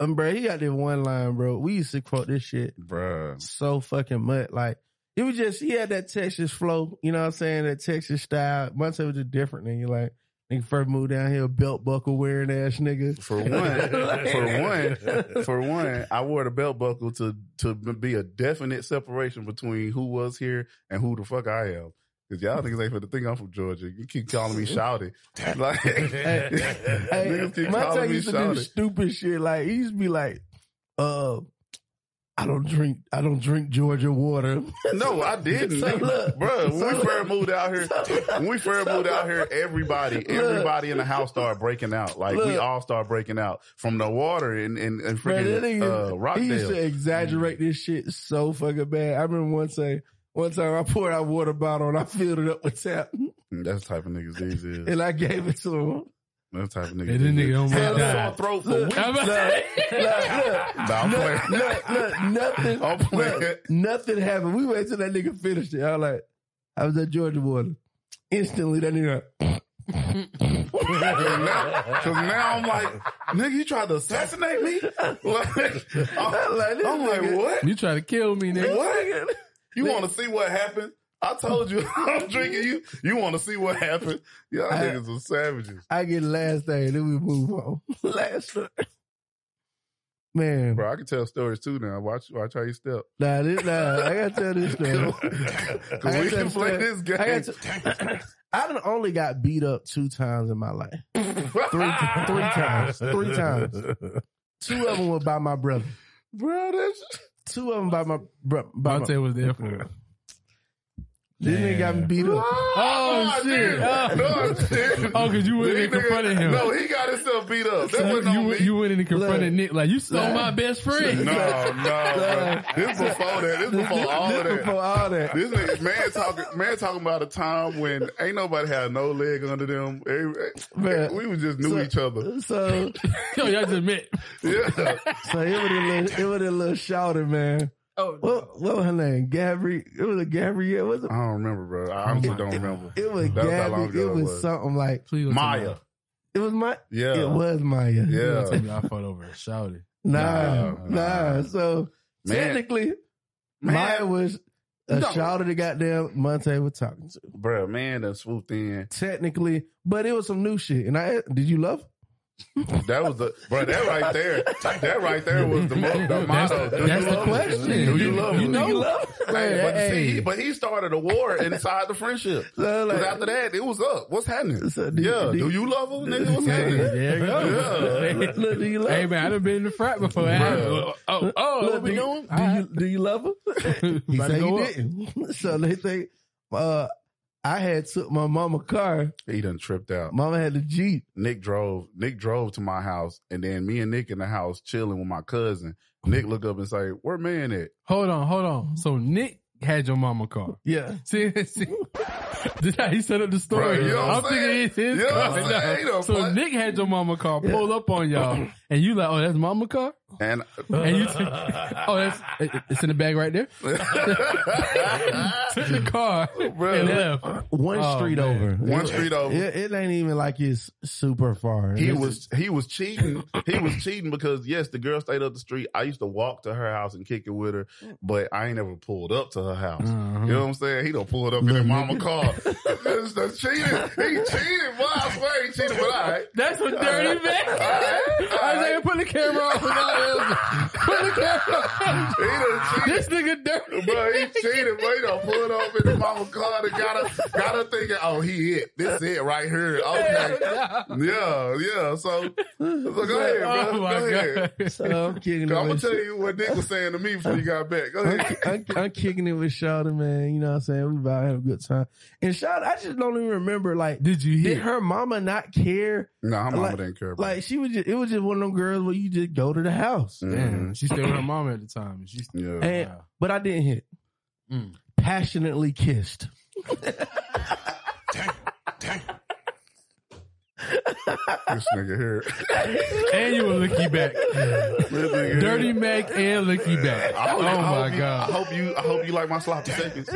Um, bro, he got this one line, bro. We used to quote this shit Bruh. so fucking much. Like it was just he had that Texas flow, you know what I'm saying? That Texas style. Montay was just different than you like. Nigga first moved down here, belt buckle wearing ass nigga. For one, for one, for one, I wore the belt buckle to to be a definite separation between who was here and who the fuck I am. Cause y'all niggas ain't finna think I'm from Georgia. You keep calling me shouty. Like, Hey, niggas keep Montay calling me used to do shouty. stupid shit. Like he used to be like, uh, I don't drink, I don't drink Georgia water. No, I didn't, So look, bro. When so we look. first moved out here, when we first moved out here, everybody, everybody in the house started breaking out. Like we all started breaking out from the water and and, and freaking nigga, uh, he used to exaggerate this shit so fucking bad. I remember one time, one time I poured out water bottle and I filled it up with tap That's the type of niggas these is. and I gave it to him. That's the type of niggas. Hey, this these nigga is. almost Had a died. throat for Look, weeks. I'm look, about- look, Nah, I'm look, look, look, nothing, I'm playing. look, nothing happened. We waited till that nigga finished it. I was like, I was at Georgia water. Instantly, that nigga, Cause now, 'cause now I'm like, nigga, you tried to assassinate me? Like, I'm, like, I'm like, what? You try to kill me, nigga. What? You want to see what happened? I told you I'm drinking you. You want to see what happened? Y'all I- niggas are savages. I get last thing, then we move on. last story. Man, Bro, I can tell stories too now. Watch, watch how you step. nah, this, nah, I gotta tell this story. Cause we can play this game. I, to, I done only got beat up two times in my life. Three, three times. Three times. Two of them were by my brother. Bro, that's Two of them by my brother. Montay was there for. This nigga got me beat up. Oh, oh, shit. nigga. No, shit. Oh, oh, oh, cause you went in and Nigga- confronted him. No, he got himself beat up. That So wasn't you, on went- you went in and confronted Nick like you stole Look. my best friend. No, no, bro. This before that. This before all of This that. before all that. This nigga, man talking, man talking about a time when ain't nobody had no leg under them. Man. we was just knew So- each other. So, Yo, y'all just met. Yeah. so it was a little, it was a little shouter, man. Oh, What, what was her name? Gabri. It was a Gabrielle. Was it? I don't remember, bro. I oh, honestly don't remember. It was That was how long Gabby. ago It it was was. something like Please don't tell me Maya. it was my. Yeah. It was Maya. Yeah. Tell me I fought over it. Shout. Nah, Nah, nah. nah. So Man. technically, Man. Maya was a No. shouter that goddamn Montay was talking to. Bro, man, that swooped in. Technically, but it was some new shit. And I did you love? her? That was the, bro, that right there, that right there was the, mo- the That's, motto. Do that's you the love me? question. Do you love him? You know. You love? her? Hey, but, Hey. see, he, but he started a war inside the friendship. So, 'Cause like- after that, it was up. What's happening? So, do- yeah, do- do you love her, nigga? What's happening? There you go. Yeah. Look, do you love? Hey man, I done been in the frat before. Bro. Oh, oh, Look, do, you- do you do you love her? He said he didn't. So they think uh, I had took my mama car. He done tripped out. Mama had the Jeep. Nick drove. Nick drove to my house, and then me and Nick in the house chilling with my cousin. Nick look up and say, "Where man at?" Hold on, hold on. So Nick had your mama car. Yeah. See, see, this how he set up the story. Right, you know what I'm I'm thinking it's his You know car. I'm saying? You know, so but- Nick had your mama car pull up on y'all, and you like, oh, that's mama car, And and you, took, oh, that's it- it's in the bag right there. Took the car Bro. and left. One Oh, street man. over. One It- street over. It, it ain't even like it's super far. he It's was he was cheating. He was cheating because yes, the girl stayed up the street. I used to walk to her house and kick it with her, but I ain't ever pulled up to her house. Uh-huh. You know what I'm saying? He don't pull it up in his mama car. that's, that's cheating. He cheated. Boy, I swear he cheated. But all right. That's a dirty man. I was like, put the camera off. And all that. He done cheated. This nigga dirty. Bro, he cheated, bro. He done pulled up in the mama car and got her, got her thinking, oh, he it. This it right here. Okay. Yeah, yeah. So, so go ahead, bro. Oh my go ahead. god. So I'm kicking it I'm gonna tell you what Nick was saying to me before you got back. Go I'm, ahead. I'm, I'm kicking it with Shawty, man. You know what I'm saying? We about to have a good time. And Shawty, I just don't even remember, like, Did you hear? did her mama not care? No, her mama Like- didn't care about Like, she was just, it was just one of them girls where you just go to the house. it. Damn, she stayed with her mom at the time. and She's Yeah. And, Wow. but I didn't hit. Mm. Passionately kissed. This nigga here. and you a licky back. This nigga here. Dirty Mac and licky back. I hope, Oh I my hope you- I hope you. I hope you like my sloppy seconds.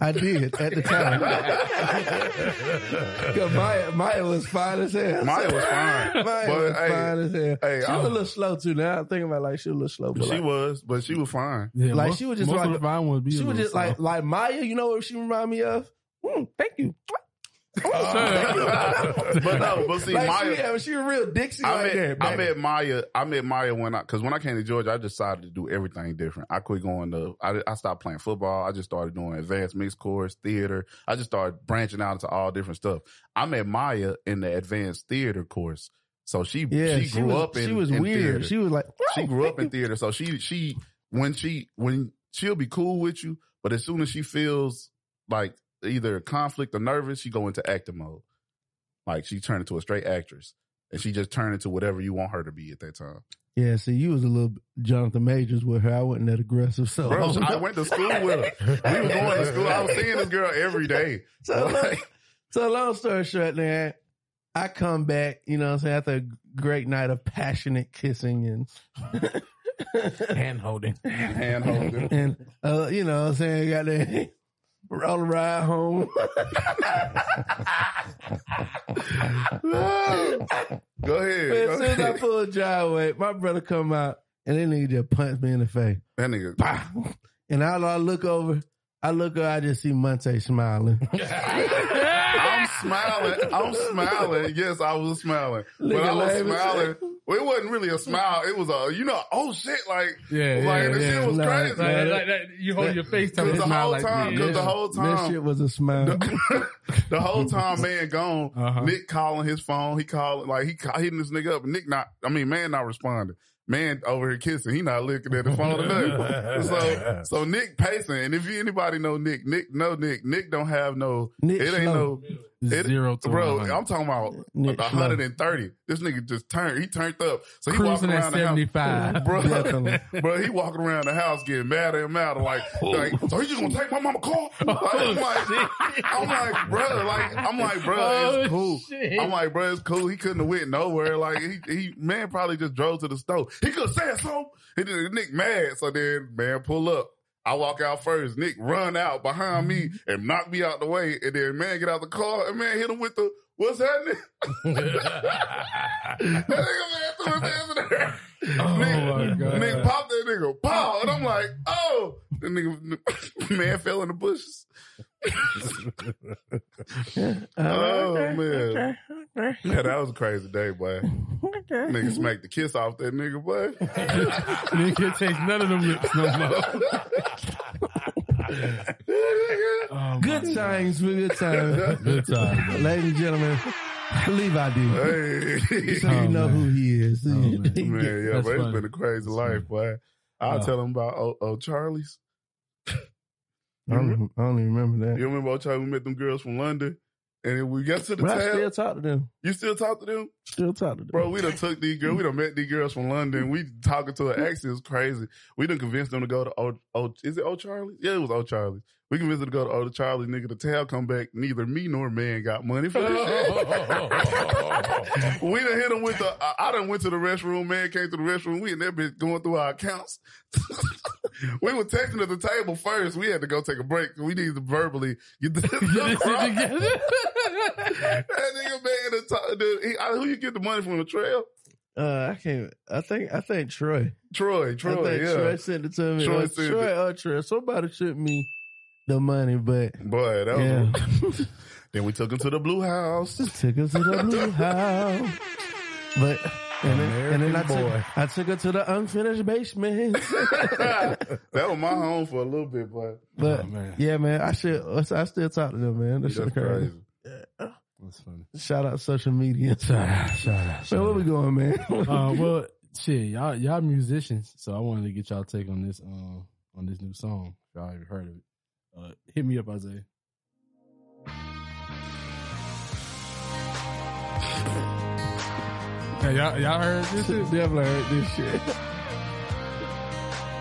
I did at the time. 'Cause Maya, Maya was fine as hell. Maya was fine, Maya but was hey, fine as hell. hey, she I- was a little slow too. Now I'm thinking about like she was a little slow, but she like, was, but she was fine. Yeah, like, most- she was just like- of fine ones be she was just like slow. like Maya. You know what she remind me of? Mm, thank you. Oh. but no, but see, like Maya. she, yeah, she was real Dixie I like met, that. I met Maya. I met Maya when I because when I came to Georgia, I decided to do everything different. I quit going to. I, I stopped playing football. I just started doing advanced mixed course theater. I just started branching out into all different stuff. I met Maya in the advanced theater course, so she yeah, she grew was, up in She was in weird. theater. She was like she grew up in theater, so she she when she when she'll be cool with you, but as soon as she feels like either conflict or nervous, she go into acting mode. Like she turned into a straight actress, and she just turned into whatever you want her to be at that time. Yeah, see, you was a little Jonathan Majors with her. I wasn't that aggressive, so Bro, I went to school with her. We were going to school. I was seeing this girl every day. So, Like, so long story short, man, I come back, you know what I'm saying, after a great night of passionate kissing and hand holding. hand holding. and uh, you know what I'm saying, got that roll a ride home. Go ahead. Man, as soon as I pull a driveway, my brother come out and then he just punch me in the face. That nigga. Pow. And I, I look over, I look over, I just see Montay smiling. I'm smiling. I'm smiling. Yes, I was smiling. But I was smiling. Well, it wasn't really a smile. It was a, you know, oh shit, like, Yeah, like yeah, the yeah. shit was Nah, crazy. Like, like, like that, you hold your face time Cause and the whole like time, me. cause the Yeah. whole that time, shit was a smile. the whole time, man gone. Uh-huh. Nick calling his phone. He calling like he ca- hitting this nigga up. Nick not. I mean, man not responding. Man over here kissing. He not looking at the phone or nothing. So, so Nick pacing. And if you anybody know Nick, Nick know Nick. Nick don't have no. Nick it ain't slow. no. It, Zero to bro. 100. I'm talking about Nick slow. 130. This nigga just turned. He turned up. So he Cruising walking at around the house. 75. Bro, Definitely. bro, he walking around the house getting madder and madder, like, oh. like, so he just gonna take my mama car? Oh, like, I'm like, I'm like, bro, like, I'm like, bro, Oh, it's cool. shit. I'm like, bro, it's cool. He couldn't have went nowhere. Like, he, he, man, probably just drove to the store. He could have said so. He did, Nick mad. So then, man, pull up. I walk out first. Nick run out behind me mm-hmm. and knock me out the way. And then man get out the car and man hit him with the, what's happening? that nigga man threw his hands in the air. Oh my god. Nigga popped that nigga, pow, and I'm like, oh, the nigga, man fell in the bushes. oh, oh man, yeah, that was a crazy day, boy. Nigga smacked the kiss off that nigga, boy. Nigga can't taste none of them lips no more. Oh, my Good times, good times. Good times, Ladies and gentlemen, Levi D. Hey, So you know oh, who he is. man. Oh, man, yeah, That's but it's funny. been a crazy life, boy. I'll Wow. tell him about oh, oh Charlie's. I don't, mm-hmm. I don't even remember that. You remember old Charlie? We met them girls from London, and we got to the But I still talk to them. you still talk to them? Still talk to them. Bro, we done took these girls. We done met these girls from London. We talking to her ex. It was crazy. We done convinced them to go to old, old is it old Charlie? Yeah, it was old Charlie. We convinced them to go to old Charlie. Nigga, the tail come back. Neither me nor man got money for this shit. we done hit them with the. I, I done went to the restroom. Man came to the restroom. We and that bitch going through our accounts. we were texting at the table first. We had to go take a break. We needed to verbally get the, Get this shit together. that nigga man, the, t- the, he, I, who you get the money from the trail? Uh, I can't. I think. I think Troy. Troy, I Troy, think yeah. Troy sent it to me. Troy Troy, sent Troy it. or Troy. Somebody sent me the money, but Boy, that was. Then we took him to the Blue House. took us to the blue house. But And then, and then I boy. took, I took her to the unfinished basement. that was my home for a little bit, but But Oh, man. yeah, man, I should. I still talk to them, man. That that's shit crazy. crazy. That's funny. Shout out social media. Shout out, shout out, Man, where we going, man? uh, well, shit, y'all y'all musicians, so I wanted to get y'all take on this um on this new song. Y'all ever heard of it? Uh, hit me up, Isaiah. Yeah, y'all, y'all heard this shit? Definitely heard this shit.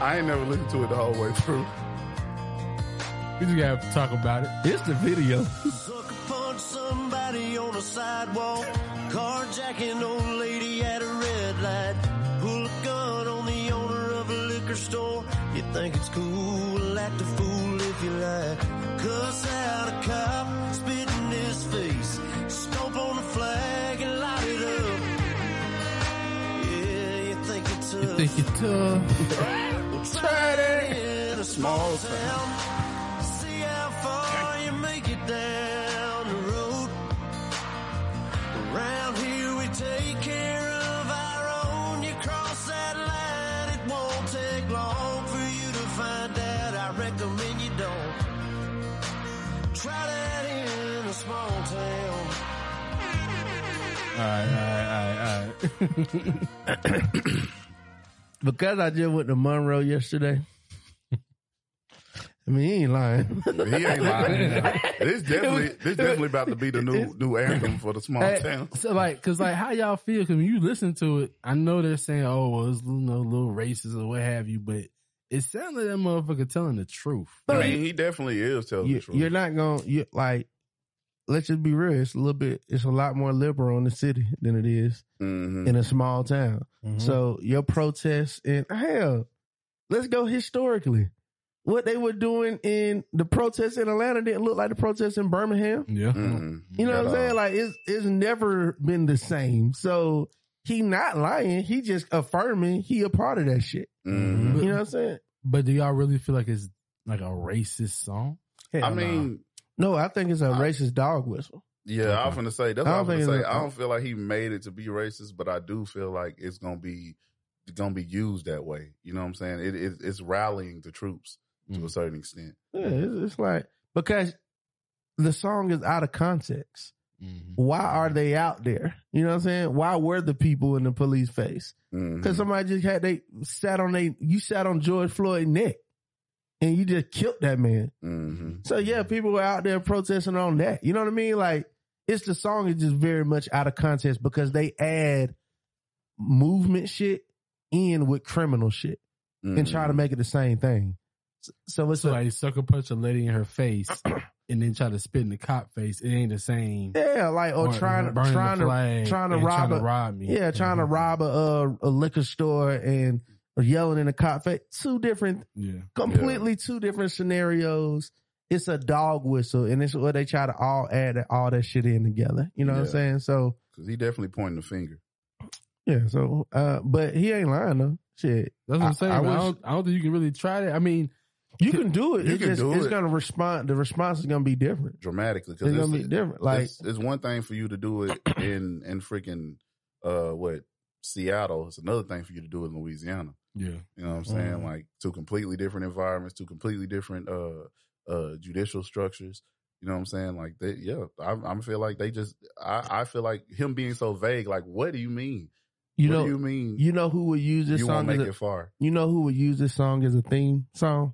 I ain't never listened to it the whole way through. We just gotta talk about it. It's the video. Sucker punch somebody on a sidewalk. Carjacking old lady at a red light. Pull a gun on the owner of a liquor store. You think it's cool, act a fool if you like. Cuss out a cop, spit in his face. Think it's tough. Think it tough? Well, try it in a small town. See how far you make it down the road. Around here we take care of our own. You cross that line, it won't take long for you to find out. I recommend you don't. Try that in a small town. All right, all right, all right, all right. Because I just went to Monroe yesterday. I mean, he ain't lying. He ain't lying. this definitely, this definitely about to be the new new anthem for the small Hey, town. So like, cause like, how y'all feel? Cause when you listen to it, I know they're saying, "Oh, well, it's you know, a little racist or what have you," but it sounds like that motherfucker telling the truth. I mean, he definitely is telling you, the truth. you're not gonna you like. Let's just be real. It's a little bit. It's a lot more liberal in the city than it is Mhm. in a small town. Mhm. So your protests and hell, let's go historically. What they were doing in the protests in Atlanta didn't look like the protests in Birmingham. Yeah, Mhm. You know At what I'm saying? all. Like it's it's never been the same. So he not lying. He just affirming he a part of that shit. Mhm. You know what I'm saying? but do y'all really feel like it's like a racist song? Hell I nah. mean, no, I think it's a racist dog whistle. yeah, I was gonna say that's I what I don't was gonna say. it's a- I don't feel like he made it to be racist, but I do feel like it's gonna be it's gonna be used that way. You know what I'm saying? It, it it's rallying the troops to Mm. a certain extent. Yeah, it's, it's like because the song is out of context. Mm-hmm. Why are they out there? You know what I'm saying? Why were the people in the police face? Mhm. Because somebody just had they sat on they you sat on George Floyd neck and you just killed that man. Mhm. So yeah, people were out there protesting on that. You know what I mean? Like it's the song is just very much out of context because they add movement shit in with criminal shit and try to Mhm. make it the same thing. So- So it's So a, like, sucker punch a lady in her face and then try to spit in the cop face. It ain't the same. yeah, like or, Or trying to trying to trying to rob trying to rob me. yeah trying to Mhm. rob a, a a liquor store and yelling in a cop face. Two different Yeah. completely two different scenarios. It's a dog whistle, and it's what they try to all add all that shit in together. You know what I'm saying? So Because he definitely pointing the finger. yeah, so uh, but he ain't lying though. Shit, That's what I'm saying. I I, wish- don't, I don't think you can really try that. I mean, you can do it. You It's can just do it's it. gonna respond. The response is gonna be different. dramatically It's because gonna be different. Like it's, it's one thing for you to do it in in freaking uh what Seattle. It's another thing for you to do it in Louisiana. Yeah. You know what I'm saying? Mm. Like two completely different environments, two completely different uh uh judicial structures. You know what I'm saying? Like they, yeah, I, I feel like they just. I, I feel like him being so vague. Like, what do you mean? you what know, do you mean? you know who would use this you song won't as make a, it far. you know who would use this song as a theme song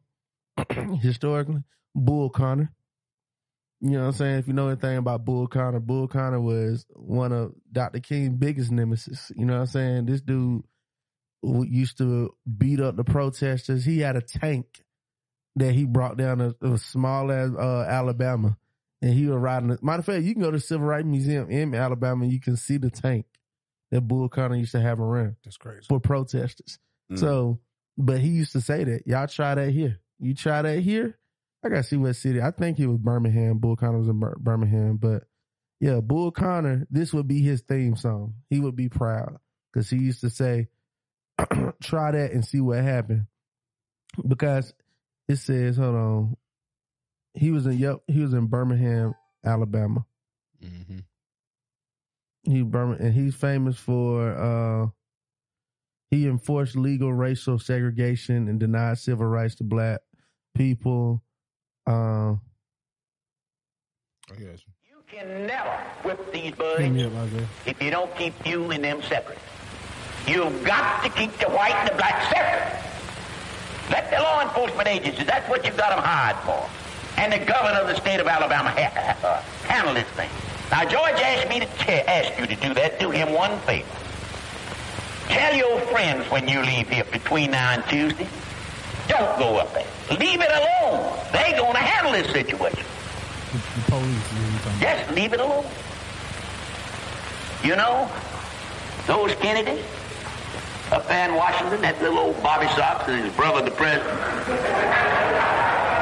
historically? Bull Connor. You know what I'm saying? If you know anything about Bull Connor, Bull Connor was one of Dr. King's biggest nemesis. You know what I'm saying? This dude used to beat up the protesters. He had a tank that he brought down a, a small as uh, Alabama. And he was riding. it. Matter of fact, you can go to the Civil Rights Museum in Alabama and you can see the tank that Bull Connor used to have around That's crazy. for protesters. Mm. So, but he used to say that y'all try that here. You try that here. I gotta see what city. I think he was Birmingham. Bull Connor was in Bir- Birmingham, but yeah, Bull Connor. This would be his theme song. He would be proud because he used to say, "Try that and see what happened." Because it says, hold on, he was in yep, he was in Birmingham, Alabama. Mm-hmm. He Birmingham, and he's famous for uh He enforced legal racial segregation and denied civil rights to black people. Um, I got you. You can never whip these Hit birds me up, Isaiah. if you don't keep you and them separate. You've got to keep the white and the black separate. Let the law enforcement agencies, that's what you've got them hired for. And the governor of the state of Alabama ha- handle this thing. Now, George asked me to ask you to do that. Do him one favor. Tell your friends when you leave here between now and Tuesday, don't go up there. Leave it alone. They're going to handle this situation. The police. is what you. Just leave it alone. You know, those Kennedys up there in Washington, that little old Bobby Sox and his brother, the president,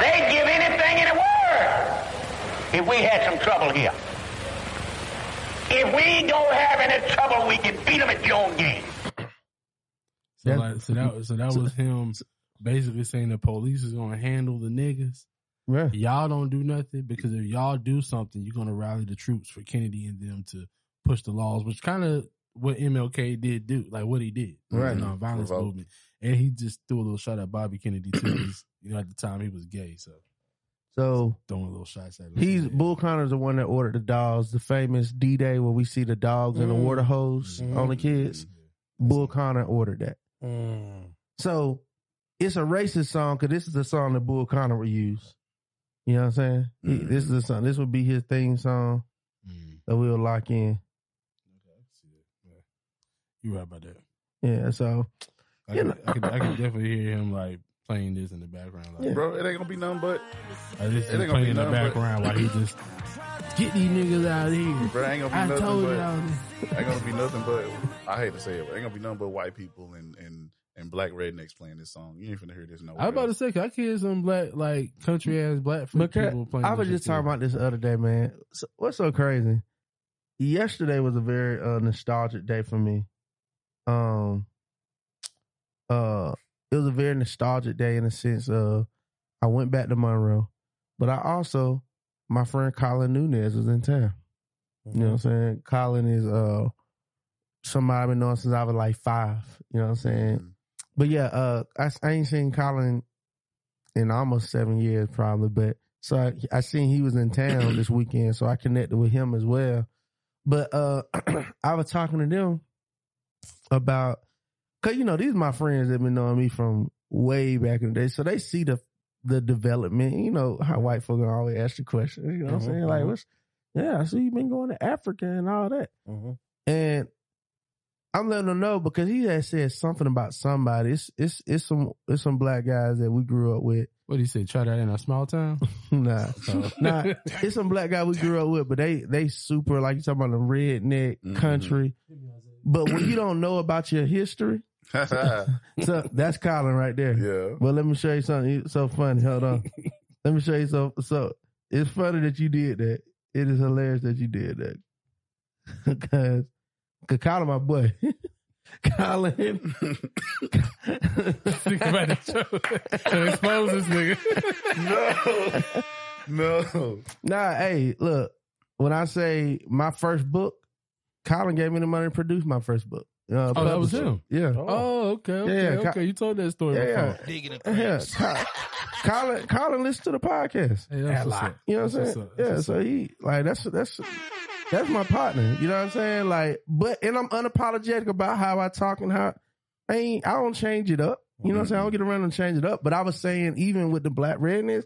they'd give anything in the world if we had some trouble here. If we don't have any trouble, we can beat them at your own game. So, Yeah. like, so that so that was him basically saying the police is gonna handle the niggas. yeah. Y'all don't do nothing because if y'all do something, you're gonna rally the troops for Kennedy and them to push the laws, which kind of what MLK did do, like what he did, Right. The nonviolence Revolt. movement, and he just threw a little shot at Bobby Kennedy too. 'cause, you know, at the time he was gay, so So throwing a little shots at him. he's Yeah. Bull Connor's the one that ordered the dogs, the famous D Day where we see the dogs in the water hose Mhm. on the kids. Bull Connor ordered that. Mm. So it's a racist song because this is the song that Bull Connor would use. You know what I'm saying? He- this is the song. This would be his theme song Mm. that we'll lock in. Okay, I can see that. Yeah. You right about that. Yeah. So I You could, know. I could, I could definitely hear him like playing this in the background. Like, Bro, it ain't gonna be nothing but Like this It ain't is gonna playing be in the nothing but- background while he just get these niggas out of here. bro, ain't gonna be I nothing told but y'all. ain't gonna be nothing but I hate to say it, but ain't gonna be nothing but white people and and and black rednecks playing this song. You ain't finna hear this nowhere. I was about to else. say, 'cause I can hear some black, like country ass black But people playing. I was just talking about this the other day, man. So, what's so crazy? Yesterday was a very uh, nostalgic day for me. Um, uh, it was a very nostalgic day in the sense of I went back to Monroe, but I also my friend Colin Nunez was in town. You know what I'm saying? Colin is uh somebody I've been knowing since I was like five. You know what I'm saying? Mhm. But yeah, uh, I, I ain't seen Colin in almost seven years, probably. But so I, I seen he was in town this weekend, so I connected with him as well. But uh, I was talking to them about, cause you know these my friends that been knowing me from way back in the day, so they see the the development. You know how white folk always ask the question. You know what I'm mm-hmm, saying? Like, mm-hmm. what's yeah? I see you been going to Africa and all that, mm-hmm. and I'm letting them know because he had said something about somebody. It's it's it's some it's some black guys that we grew up with. What do you say? Try that in a small town? nah, oh. nah. It's some black guy we grew up with, but they they super like you talking about the redneck Mhm. country. But when you don't know about your history, so that's Colin right there. yeah. But let me show you something It's so funny. Hold on. let me show you so so. It's funny that you did that. It is hilarious that you did that. Because, cause Colin, my boy, Colin. Think about it. So expose this nigga. no. No. Nah, hey, look. When I say my first book, Colin gave me the money to produce my first book. Uh, Oh, that was him? Yeah. Oh, okay, okay, Yeah, Co- okay. You told that story Yeah, before. Digging yeah. yeah. Co- Colin, Colin listened to the podcast. Hey, that's what's up. You know what I'm saying? what's Yeah, what's so up. he like that's that's that's my partner. You know what I'm saying? Like, but and I'm unapologetic about how I talk and how I ain't I don't change it up. You know what I'm saying? I don't get around and change it up. But I was saying even with the black redness,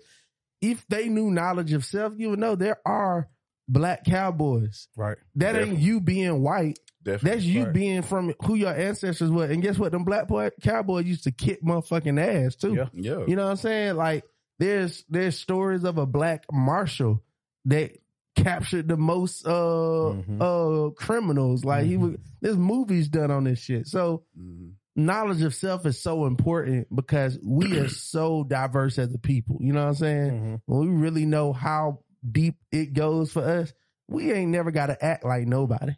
if they knew knowledge of self, you would know there are black cowboys. Right. That ain't you being white. Definitely. That's you Right. being from who your ancestors were. And guess what? Them black boy cowboys used to kick motherfucking ass too. Yeah. Yeah. You know what I'm saying? Like there's there's stories of a black marshal that captured the most uh Mhm. uh criminals. Like he was there's movies done on this shit. So Mhm. knowledge of self is so important because we are so diverse as a people. You know what I'm saying? Mhm. When we really know how deep it goes for us, we ain't never gotta act like nobody.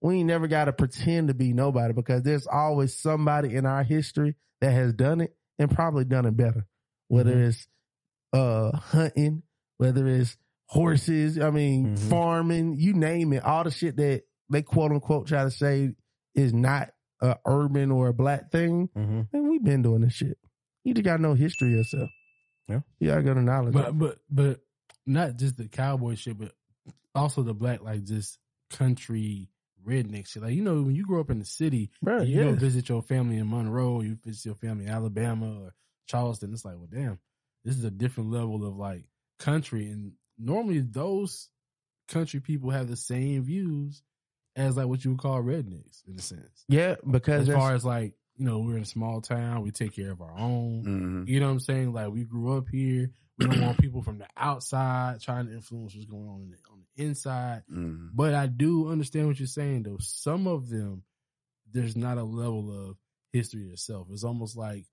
We ain't never gotta pretend to be nobody because there's always somebody in our history that has done it and probably done it better. Whether Mhm. it's uh hunting, whether it's horses, I mean Mhm. farming, you name it, all the shit that they quote unquote try to say is not a urban or a black thing, Mhm. then we've been doing this shit. You just gotta know history yourself. Yeah. You gotta go to knowledge. But but but not just the cowboy shit, but also the black like just country redneck shit. Like you know when you grow up in the city, Bruh, and you go visit your family in Monroe, you visit your family in Alabama or Charleston. It's like, well, damn, this is a different level of like country, and normally those country people have the same views as like what you would call rednecks in a sense. yeah, because As far as like you know, we're in a small town, we take care of our own. Mhm. You know what I'm saying? Like we grew up here. We don't want people from the outside trying to influence what's going on in the, on the inside. Mhm. But I do understand what you're saying, though. Some of them, there's not a level of history itself. It's almost like,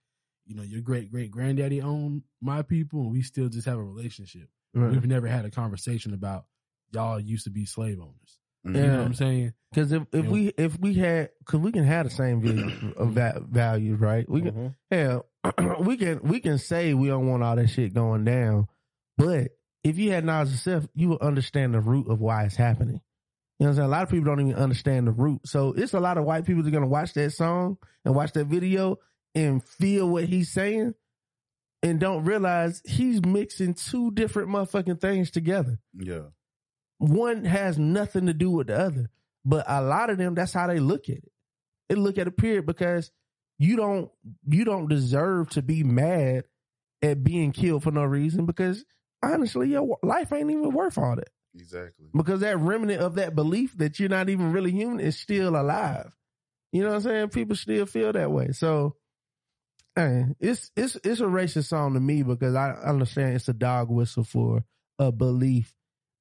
you know, your great great granddaddy owned my people, and we still just have a relationship. Right. We've never had a conversation about y'all used to be slave owners. Mhm. You know what I'm saying? Because if, if Yeah. we if we had because we can have the same view of va- values, right? We can Mhm. hell we can we can say we don't want all that shit going down, but if you had knowledge of self, you would understand the root of why it's happening. You know what I'm saying? A lot of people don't even understand the root. So it's a lot of white people that are gonna watch that song and watch that video and feel what he's saying and don't realize he's mixing two different motherfucking things together Yeah. One has nothing to do with the other. But a lot of them, that's how they look at it. They look at a period because you don't you don't deserve to be mad at being killed for no reason because honestly, your life ain't even worth all that. Exactly. Because that remnant of that belief that you're not even really human is still alive. You know what I'm saying? People still feel that way. So hey, it's it's it's a racist song to me because I understand it's a dog whistle for a belief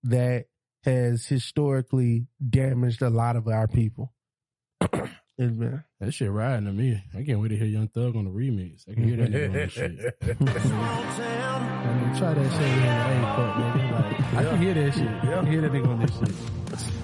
that has historically damaged a lot of our people. it's been That shit riding to me. I can't wait to hear Young Thug on the remix. I can hear that nigga on that shit. I mean, try that shit in the A cup, nigga. Like, I can hear that shit. I can hear that nigga on this shit.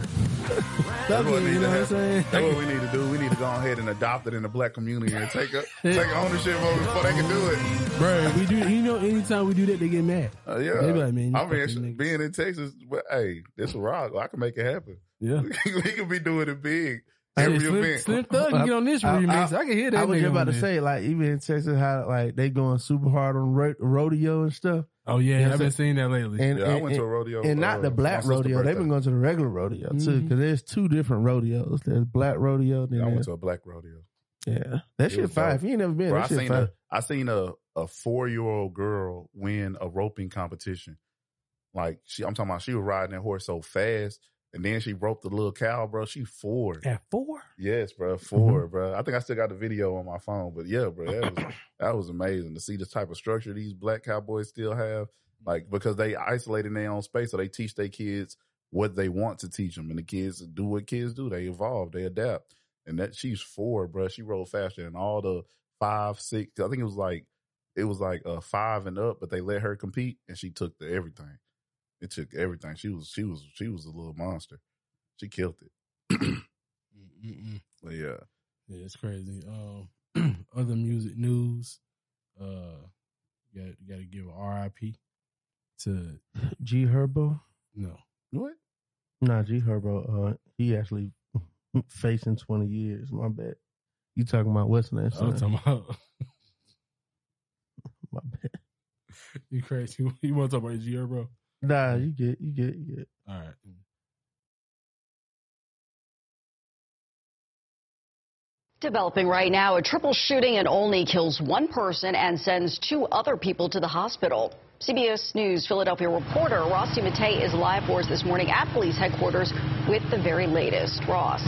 That's what, you know what I'm saying? that's what we need to do. We need to go ahead and adopt it in the black community and take a, take ownership of it before they can do it. Bro, we do. You know, anytime we do that, they get mad. Uh, yeah. They be like, man, I mean, fucking niggas. being in Texas, but hey, this a rock. I can make it happen. Yeah. we can be doing it big. Hey, Every Slim- event. Slim Thug can get on this remix. I, can hear that I was nigga just about to say, like, even in Texas, how like they going super hard on ro- rodeo and stuff. Oh yeah, You know I've what been seeing that lately. And, Yeah, I and- went to a rodeo, and not uh, the black my sister's rodeo. They've been going to the regular rodeo too, Mhm. because there's two different rodeos. There's black rodeo. Then Yeah, I went there's- to a black rodeo. yeah, that It shit was fire. If you ain't never been, Bro, I that shit seen fire. a I seen a a four year old girl win a roping competition. Like she, I'm talking about, she was riding that horse so fast, and then she roped the little cow, bro. She four. At four? Yes, bro, 4 Mm-hmm. bro. I think I still got the video on my phone, but yeah, bro, that was that was amazing to see the type of structure these black cowboys still have. Like because they isolate in their own space, so they teach their kids what they want to teach them, and the kids do what kids do. They evolve, they adapt. And that she's four, bro. She rode faster than all the five, six. I think it was like it was like uh five and up, but they let her compete, and she took the everything. It took everything. She was she was she was a little monster. She killed it. But yeah. Yeah, it's crazy. Um, other music news. Uh, you got got to give a RIP to G Herbo. no. What? Nah, G Herbo. Uh, he actually facing twenty years. My bad. You talking about what's the name? I was son? talking about My bad. you crazy. You want to talk about G bro? Nah, you get, you get, you get. All right. Mm. Developing right now, a triple shooting in Olney kills one person and sends two other people to the hospital. CBS News Philadelphia reporter Ross DiMattei is live for us this morning at police headquarters with the very latest. Ross.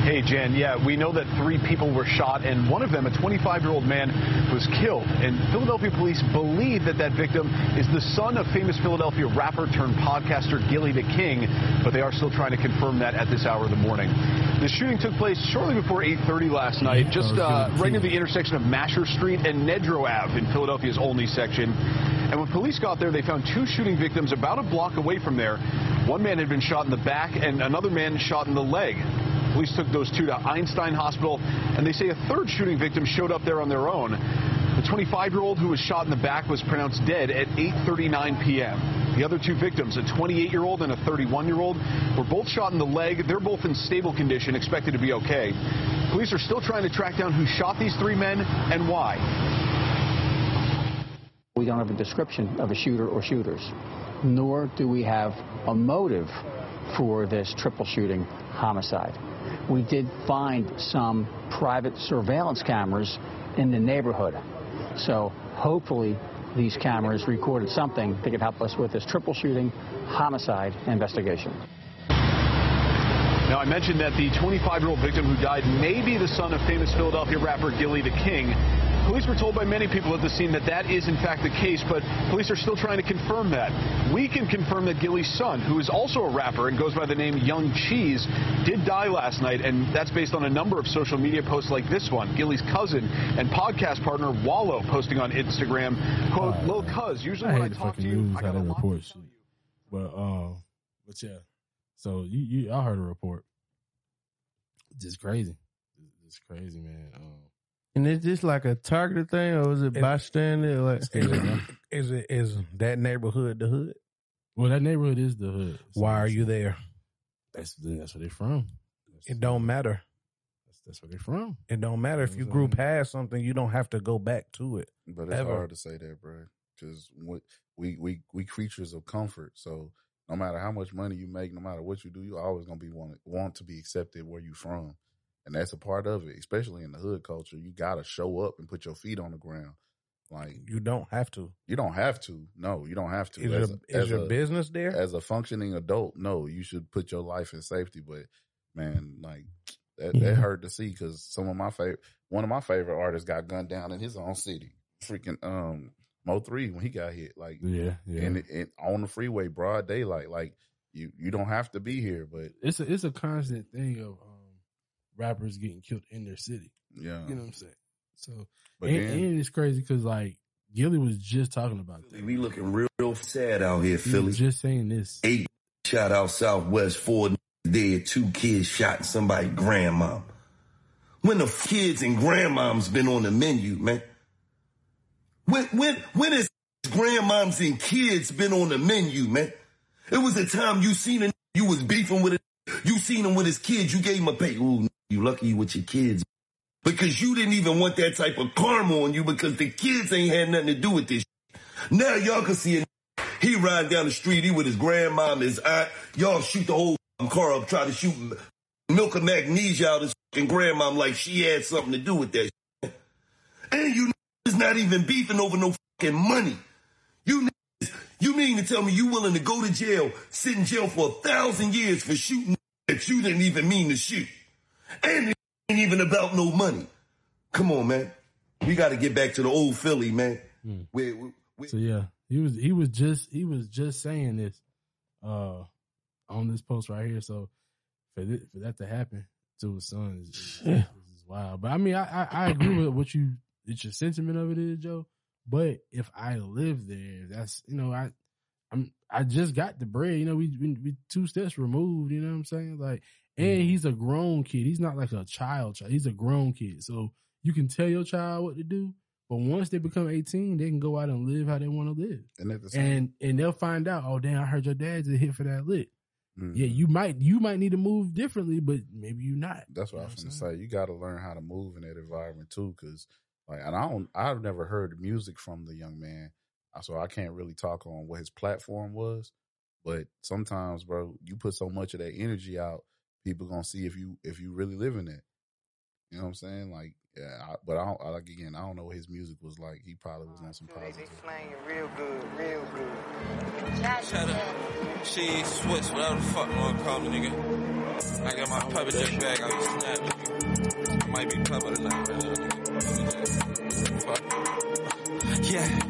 Hey, Jen. Yeah, we know that three people were shot, and one of them, a 25-year-old man, was killed. And Philadelphia police believe that that victim is the son of famous Philadelphia rapper turned podcaster Gillie the King, but they are still trying to confirm that at this hour of the morning. The shooting took place shortly before 8:30 last night, just uh, right near the intersection of Mascher Street and Nedro Ave in Philadelphia's Olney section. And when police got there, they found two shooting victims about a block away from there. One man had been shot in the back, and another man shot in the leg. Police took those two to Einstein Hospital, and they say a third shooting victim showed up there on their own. The 25-year-old who was shot in the back was pronounced dead at 8:39 p.m. The other two victims, a 28-year-old and a 31-year-old, were both shot in the leg. They're both in stable condition, expected to be okay. Police are still trying to track down who shot these three men and why. We don't have a description of a shooter or shooters, nor do we have a motive for this triple shooting homicide. We did find some private surveillance cameras in the neighborhood. So hopefully these cameras recorded something that could help us with this triple shooting homicide investigation. Now, I mentioned that the 25-year-old victim who died may be the son of famous Philadelphia rapper Gillie the King. Police were told by many people at the scene that that is in fact the case, but police are still trying to confirm that. We can confirm that Gillie's son, who is also a rapper and goes by the name Young Cheese, did die last night, and that's based on a number of social media posts like this one. Gillie's cousin and podcast partner Wallo posting on Instagram, quote, Lil Cuz, usually I when I talk to you, I got a report shit. But uh, but yeah. So you you I heard a report. Just crazy. Just crazy, man. Um, And it's just like a targeted thing, or is it It- bystander? Like, Is it, is it is that neighborhood the hood? well, that neighborhood is the hood. So Why are you there? That's that's where they're from. It don't matter. That's, that's where they're from. It don't matter if you grew past something. You don't have to go back to it. But it's Ever. hard to say that, bro, because we we we creatures of comfort. So no matter how much money you make, no matter what you do, you always gonna be want want to be accepted where you from, and that's a part of it. Especially in the hood culture, you gotta show up and put your feet on the ground. Like You don't have to. you don't have to. No, you don't have to. Is As your, a- is your a- business there? as a functioning adult, no, you should put your life in safety. But man, like that, Yeah. that hurt to see because some of my favorite, one of my favorite artists got gunned down in his own city. Freaking um Mo three when he got hit, like Yeah, yeah. and it, on the freeway, broad daylight. Like you, you don't have to be here, but It's a it's a constant thing of rappers getting killed in their city. yeah, You know what I'm saying? So But and, then- and it's crazy because like Gillie was just talking about that. We looking real, real sad out here, He Philly. just saying this. Eight shot out southwest, four dead, two kids shot, somebody grandma. When the kids and grandmoms been on the menu, man? When when when has grandmoms and kids been on the menu, man? It was a time you seen a you was beefing with a you seen him with his kids, you gave him a pay. Ooh, you lucky with your kids. Because you didn't even want that type of karma on you because the kids ain't had nothing to do with this. Now y'all can see it. He riding down the street, he with his grandma and his aunt. Y'all shoot the whole car up, try to shoot milk of magnesia out his grandma like she had something to do with that. And you is not even beefing over no fucking money. You you mean to tell me you willing to go to jail, sit in jail for a thousand years for shooting that you didn't even mean to shoot? And it ain't even about no money. Come on, man. We got to get back to the old Philly, man. Where, where- So yeah, he was he was just he was just saying this uh on this post right here. So for th- for that to happen to his son is, is, Yeah. is wild. But I mean, I, I I agree with what you what your sentiment of it is, Joe. But if I live there, that's you know I I'm I just got the bread. You know, we we, we two steps removed. You know what I'm saying? Like, and he's a grown kid. He's not like a child. child. He's a grown kid. So you can tell your child what to do. But once they become 18, they can go out and live how they want to live. and the And and they'll find out, oh damn, I heard your dad's a hit for that lit. Mhm. Yeah, you might you might need to move differently, but maybe you not. That's what You I know was what gonna say. You got to learn how to move in that environment too, because like, and I don't, I've never heard music from the young man, uh, so I can't really talk on what his platform was. But sometimes, bro, you put so much of that energy out, people gonna see if you if you really live in it. You know what I'm saying? Like, yeah, I, but I don't, I, like again, I don't know what his music was like. He probably was on some positive. real good, real good. Shut up. She Swiss, whatever the fuck you wanna call me, nigga. I got my pepper jack bag, I was snapping. I might be pepper tonight, man. Fuck. Yeah, uh,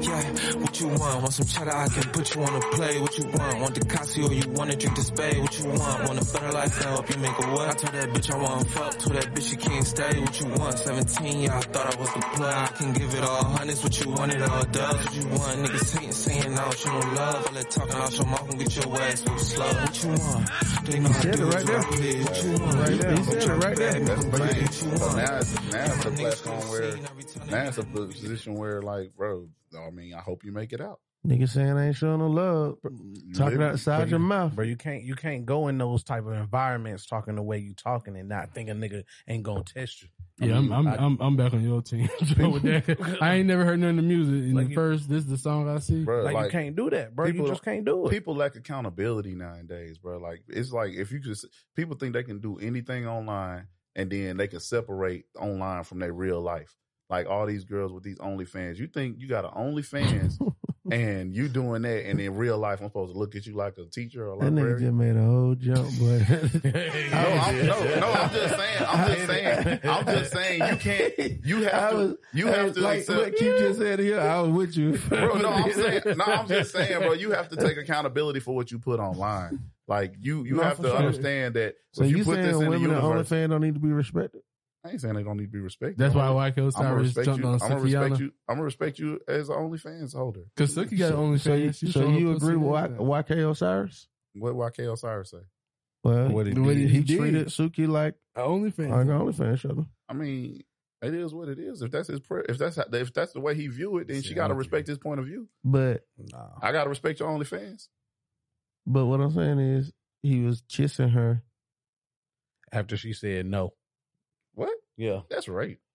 yeah. What you want? Want some cheddar? I can put you on a play. What you want? Want the Casio? You wanna drink the spade? What you want? Want a better life? I help you make a what? I told that bitch I want fuck. Told that bitch she can't stay. What you want? 17, yeah, I thought I was the plug. I can give it all hundreds. What you want? It all does. What you want? Niggas hating, saying I don't show no love. All that talking out your mouth and get your ass so slow. What you want? They know I said it do right is there. what I. What you want? Right there. He said it right there. That's What crazy. you So want? now it's now it's a platform where now it's a position where like, bro, I mean, I hope you make it out. Nigga saying I ain't showing no love. Talking outside Bro, your you- mouth. bro. You can't you can't go in those type of environments talking the way you talking and not think a nigga ain't gonna test you. I Yeah, I'm I'm, I- I'm I'm back on your team. With that. I ain't never heard none of the music. In Like the you- first, this is the song I see. Bro, like, you can't do that, bro. you just can't do it. People lack accountability nowadays, bro. Like it's like if you just people think they can do anything online and then they can separate online from their real life. Like all these girls with these OnlyFans, you think you got an OnlyFans and you doing that, and in real life I'm supposed to look at you like a teacher or a librarian. That nigga just made a whole jump, boy. No, I'm, no, no. I'm just saying. I'm just saying. I'm just saying. You can't. You have I to. was- you have to like accept. what Keith just said here. I was with you, bro. No, I'm saying. No, I'm just saying, bro. You have to take accountability for what you put online. Like you, you No, have to sure. understand that. So you, you put saying this in women in universe, OnlyFans don't need to be respected? I ain't saying they don't need to be respected. That's why gonna- YK I'm Osiris jumped you. on I'm gonna respect you. I'm gonna respect you as an OnlyFans holder. Cause Suki got So- OnlyFans. So you, so you agree with Y- YK Osiris? What YK Osiris say? Well, What he did. he, He did. treated Suki like OnlyFans. like an OnlyFans show. I mean, it is what it is. If that's his, pre- if that's how, if that's the way he view it, then she got to respect his point of view. But I got to respect your OnlyFans. but what I'm saying is he was kissing her. After she said no. What? Yeah. That's right.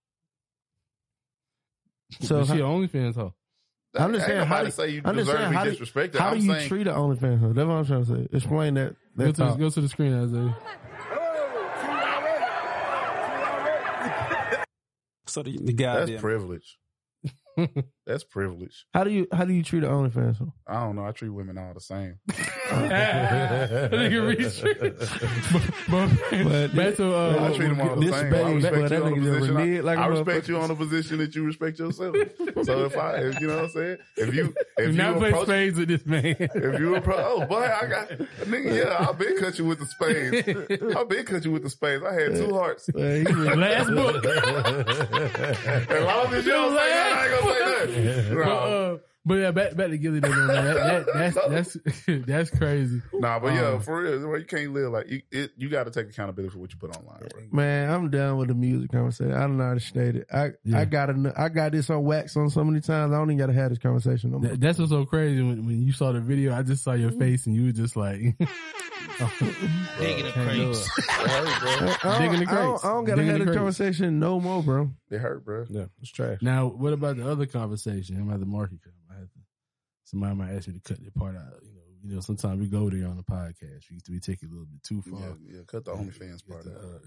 So Is she how- an OnlyFans hoe? I'm just Ain't saying how nobody do, say you I'm deserve saying to be how do, how I'm do you saying- treat an OnlyFans? hoe? That's what I'm trying to say. Explain that. Go to, the, go to the screen, Isaiah. So the, the guy That's privilege. That's privilege. How do you how do you treat an OnlyFans? hoe? I don't know. I treat women all the same. Nigga reach. but, but back to uh, I treat them all the same. I respect you that on the nigga just position. reneged I, like a I respect you on the position that you respect yourself. so if I, if, you know what I'm saying, if you, Do if not you play approach, spades with this man. if you approach, oh boy, I got nigga, yeah, I've been cut you with the spades. I've been cut you with the spades. I had two hearts. Last book. As long as you don't say that, I ain't gonna say nothing. But, No. uh, but yeah, back back to Gillie though, man. That, that, that's that's that's crazy. Nah, but yeah, Um, for real, you can't live like you. It, you got to take accountability for what you put online, bro. Man, I'm done with the music conversation. I don't know how to state it. I Yeah. I got to I got this on wax on so many times. I don't even got to have this conversation no more. That- that's what's so crazy. When, when you saw the video, I just saw your face and you were just like, Digging the Can't do crates. I don't, Digging the I don't. I don't gotta Digging have the this conversation no more, bro. It hurt, bro. Yeah, it's trash. Now, what about the other conversation? I'm at the market. I have to, somebody might ask me to cut that part out. You know, you know. Sometimes we go there on the podcast. We, we take it a little bit too far. Yeah, yeah, cut the OnlyFans part out.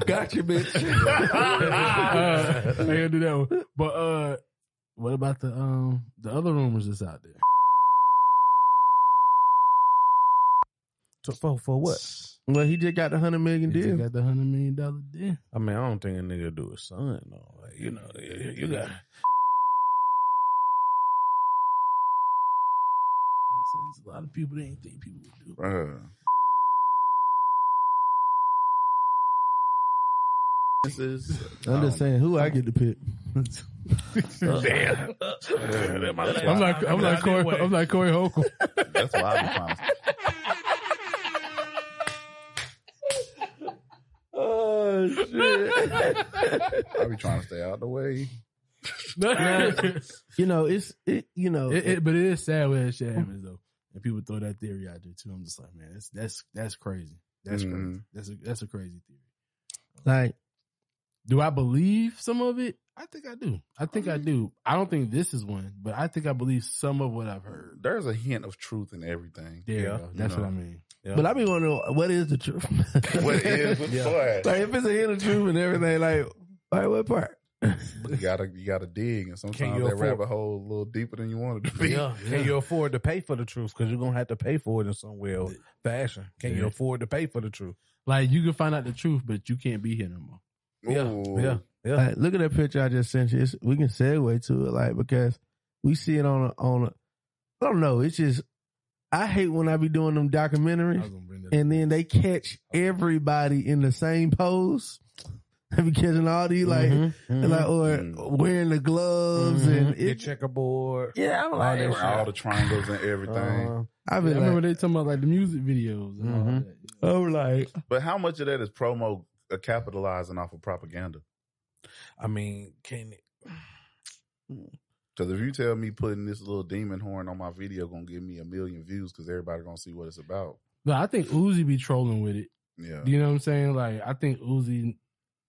Got you, bitch. uh, I gotta do that one. But uh, what about the um the other rumors that's out there? So for for what? Well, he just got the hundred million He just deal. got the hundred million dollar deal. I mean, I don't think a nigga do his son though. Like, you know, you, you got There's a lot of people that ain't think people would do. Bruh. This is. I'm just saying, who I get to pick? damn. I'm like I'm like Corey I'm like Corey Holcomb. That's why I be trying to. Oh shit! I be trying to stay out of the way. Now, you know, it's it. You know, It, it, but it is sad when that shit happens though, and people throw that theory out there too. I'm just like, man, that's that's that's crazy. That's crazy. Mhm. That's a that's a crazy theory. like Do I believe some of it? I think I do. I think I do. I don't think this is one, but I think I believe some of what I've heard. There's a hint of truth in everything. There you Yeah. That's you what I mean. Yeah. But I be wondering what is the truth. What is? What Yeah. boy? like if it's a hint of truth and everything, like, like what part? You gotta, you gotta dig, and sometimes you that afford- rabbit hole a little deeper than you want it to be. Yeah. Can you afford to pay for the truth? Because you're gonna have to pay for it in some way or fashion. Can you afford to pay for the truth? Like you can find out the truth, but you can't be here no more. Ooh. Yeah, yeah. Like, look at that picture I just sent you. It's, we can segue to it, like because we see it on a, on a. I don't know. It's just I hate when I be doing them documentaries was gonna bring that. and then they catch everybody in the same pose. They be catching all these like Mhm, like or wearing the gloves and The checkerboard. yeah. I'm all like, that all the triangles and everything. Uh, I I be remember like, they talking about like the music videos and all Mhm. that. I'm like, but how much of that is promo uh, capitalizing off of propaganda? I mean, can it? Because Because if you tell me putting this little demon horn on my video gonna give me a million views, because everybody gonna see what it's about. No, I think Uzi be trolling with it. Yeah. You know what I'm saying? Like, I think Uzi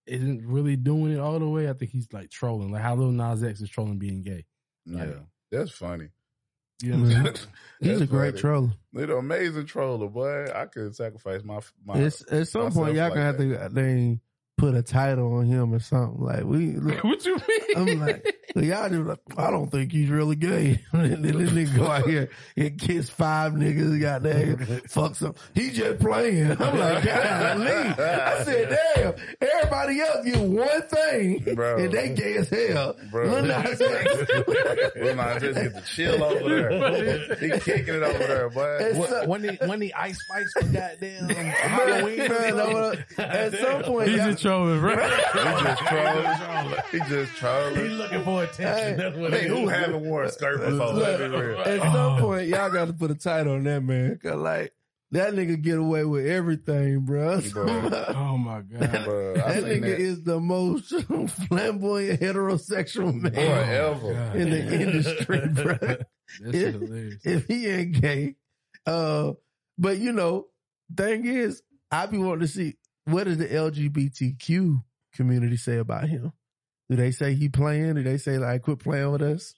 isn't really doing it all the way. I think he's like trolling, like how Lil Nas X is trolling being gay. Yeah, that's funny. You know what I'm? He's a great funny. troller. They're an amazing troller, boy. I could sacrifice my my. It's, at some point, y'all myself gonna like have to they put a title on him or something. Like we, look, what you mean? I'm like, look, y'all just like, I don't think he's really gay. then this nigga go out here and kiss five niggas. Got there, fuck some. He just playing. I'm like, God, I said, damn. Everybody else get one thing, Bro. and they gay as hell. Bro. Lil Nas X. Lil Nas X get to chill over there. He kicking it over there, boy. It's so- when the when the ice spice for goddamn Halloween, Halloween. man, at some point, He's y'all- just trolling, bro. He just trolling. He just trolling. He's looking for attention. Hey, That's what Hey, it who is. haven't worn a skirt before? Let's be real. At some point, y'all got to put a title on that man. Cause like that nigga get away with everything, bro. Bro. Oh my god. Bro, that nigga that. is the most flamboyant heterosexual man Boy, ever. God. in the industry, bro. That's if, hilarious. if he ain't gay, uh, but you know, thing is, I be wanting to see what does the LGBTQ community say about him. Do they say he playing? Do they say like quit playing with us?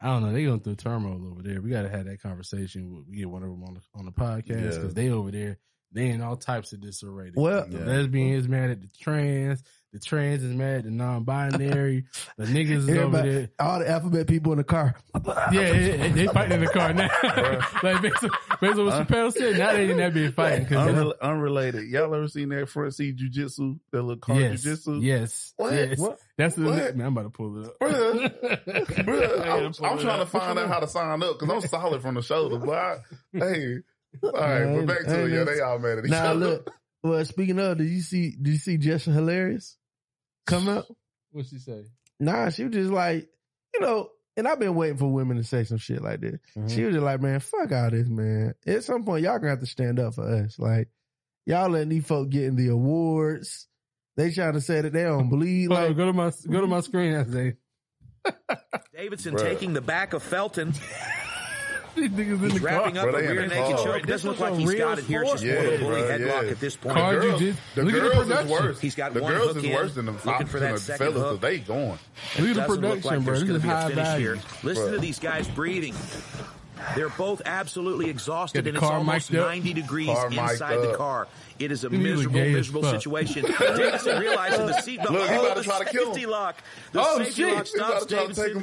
I don't know. They going through turmoil over there. We got to have that conversation. We get one of them on the on the podcast Yeah. because they over there. They in all types of disarray. Well- the Yeah. lesbian is mad at the trans. The trans is mad the non-binary. the niggas is over there. all the alphabet people in the car. Yeah, they, they fighting in the car now. like based on, based on what Chappelle said, now they in that be fighting because Unrel- unrelated. Y'all ever seen that front seat jujitsu? That little car yes, jujitsu? yes, What? yes. What? That's the What? man. I'm about to pull it up. Bruh, bruh, I'm, I'm trying to find out how to sign up because I'm solid from the shoulder. But I, hey, all right, Man, but back to it. hey, Yeah, they all mad at each Now other. look, well, speaking of, did you see? Did you see Jessica Hilarious come out? What's she say? Nah, she was just like, you know, and I've been waiting for women to say some shit like this. She mm-hmm. was just like, man, fuck all this, man. At some point, y'all gonna have to stand up for us. Like, y'all letting these folk get in the awards. They trying to say that they don't bleed. Like, go to my go to my screen. I say Davidson Bruh. taking the back of Felton. these niggas in He's the car. wrapping up Bruh, a they rear naked car. choke. It doesn't look like a he's real got it here. It's just Yeah, more of a bully bruh, headlock yeah. at this point. Car the girls, the Look at the girls is worse. He's got the one girls hook is in, worse than the, looking for that the second fellas hook. because they going. Look at the production, like bro. there's This going is to be a high value. here. Listen Bruh. to these guys breathing. They're both absolutely exhausted, and it's almost 90 degrees Car inside the car. It is a He miserable, gay miserable fuck. situation. Davidson realizing the seatbelt. Look, he oh, about to try to kill him. safety lock. The Oh, safety shit. lock He about stops to try to take Davidson.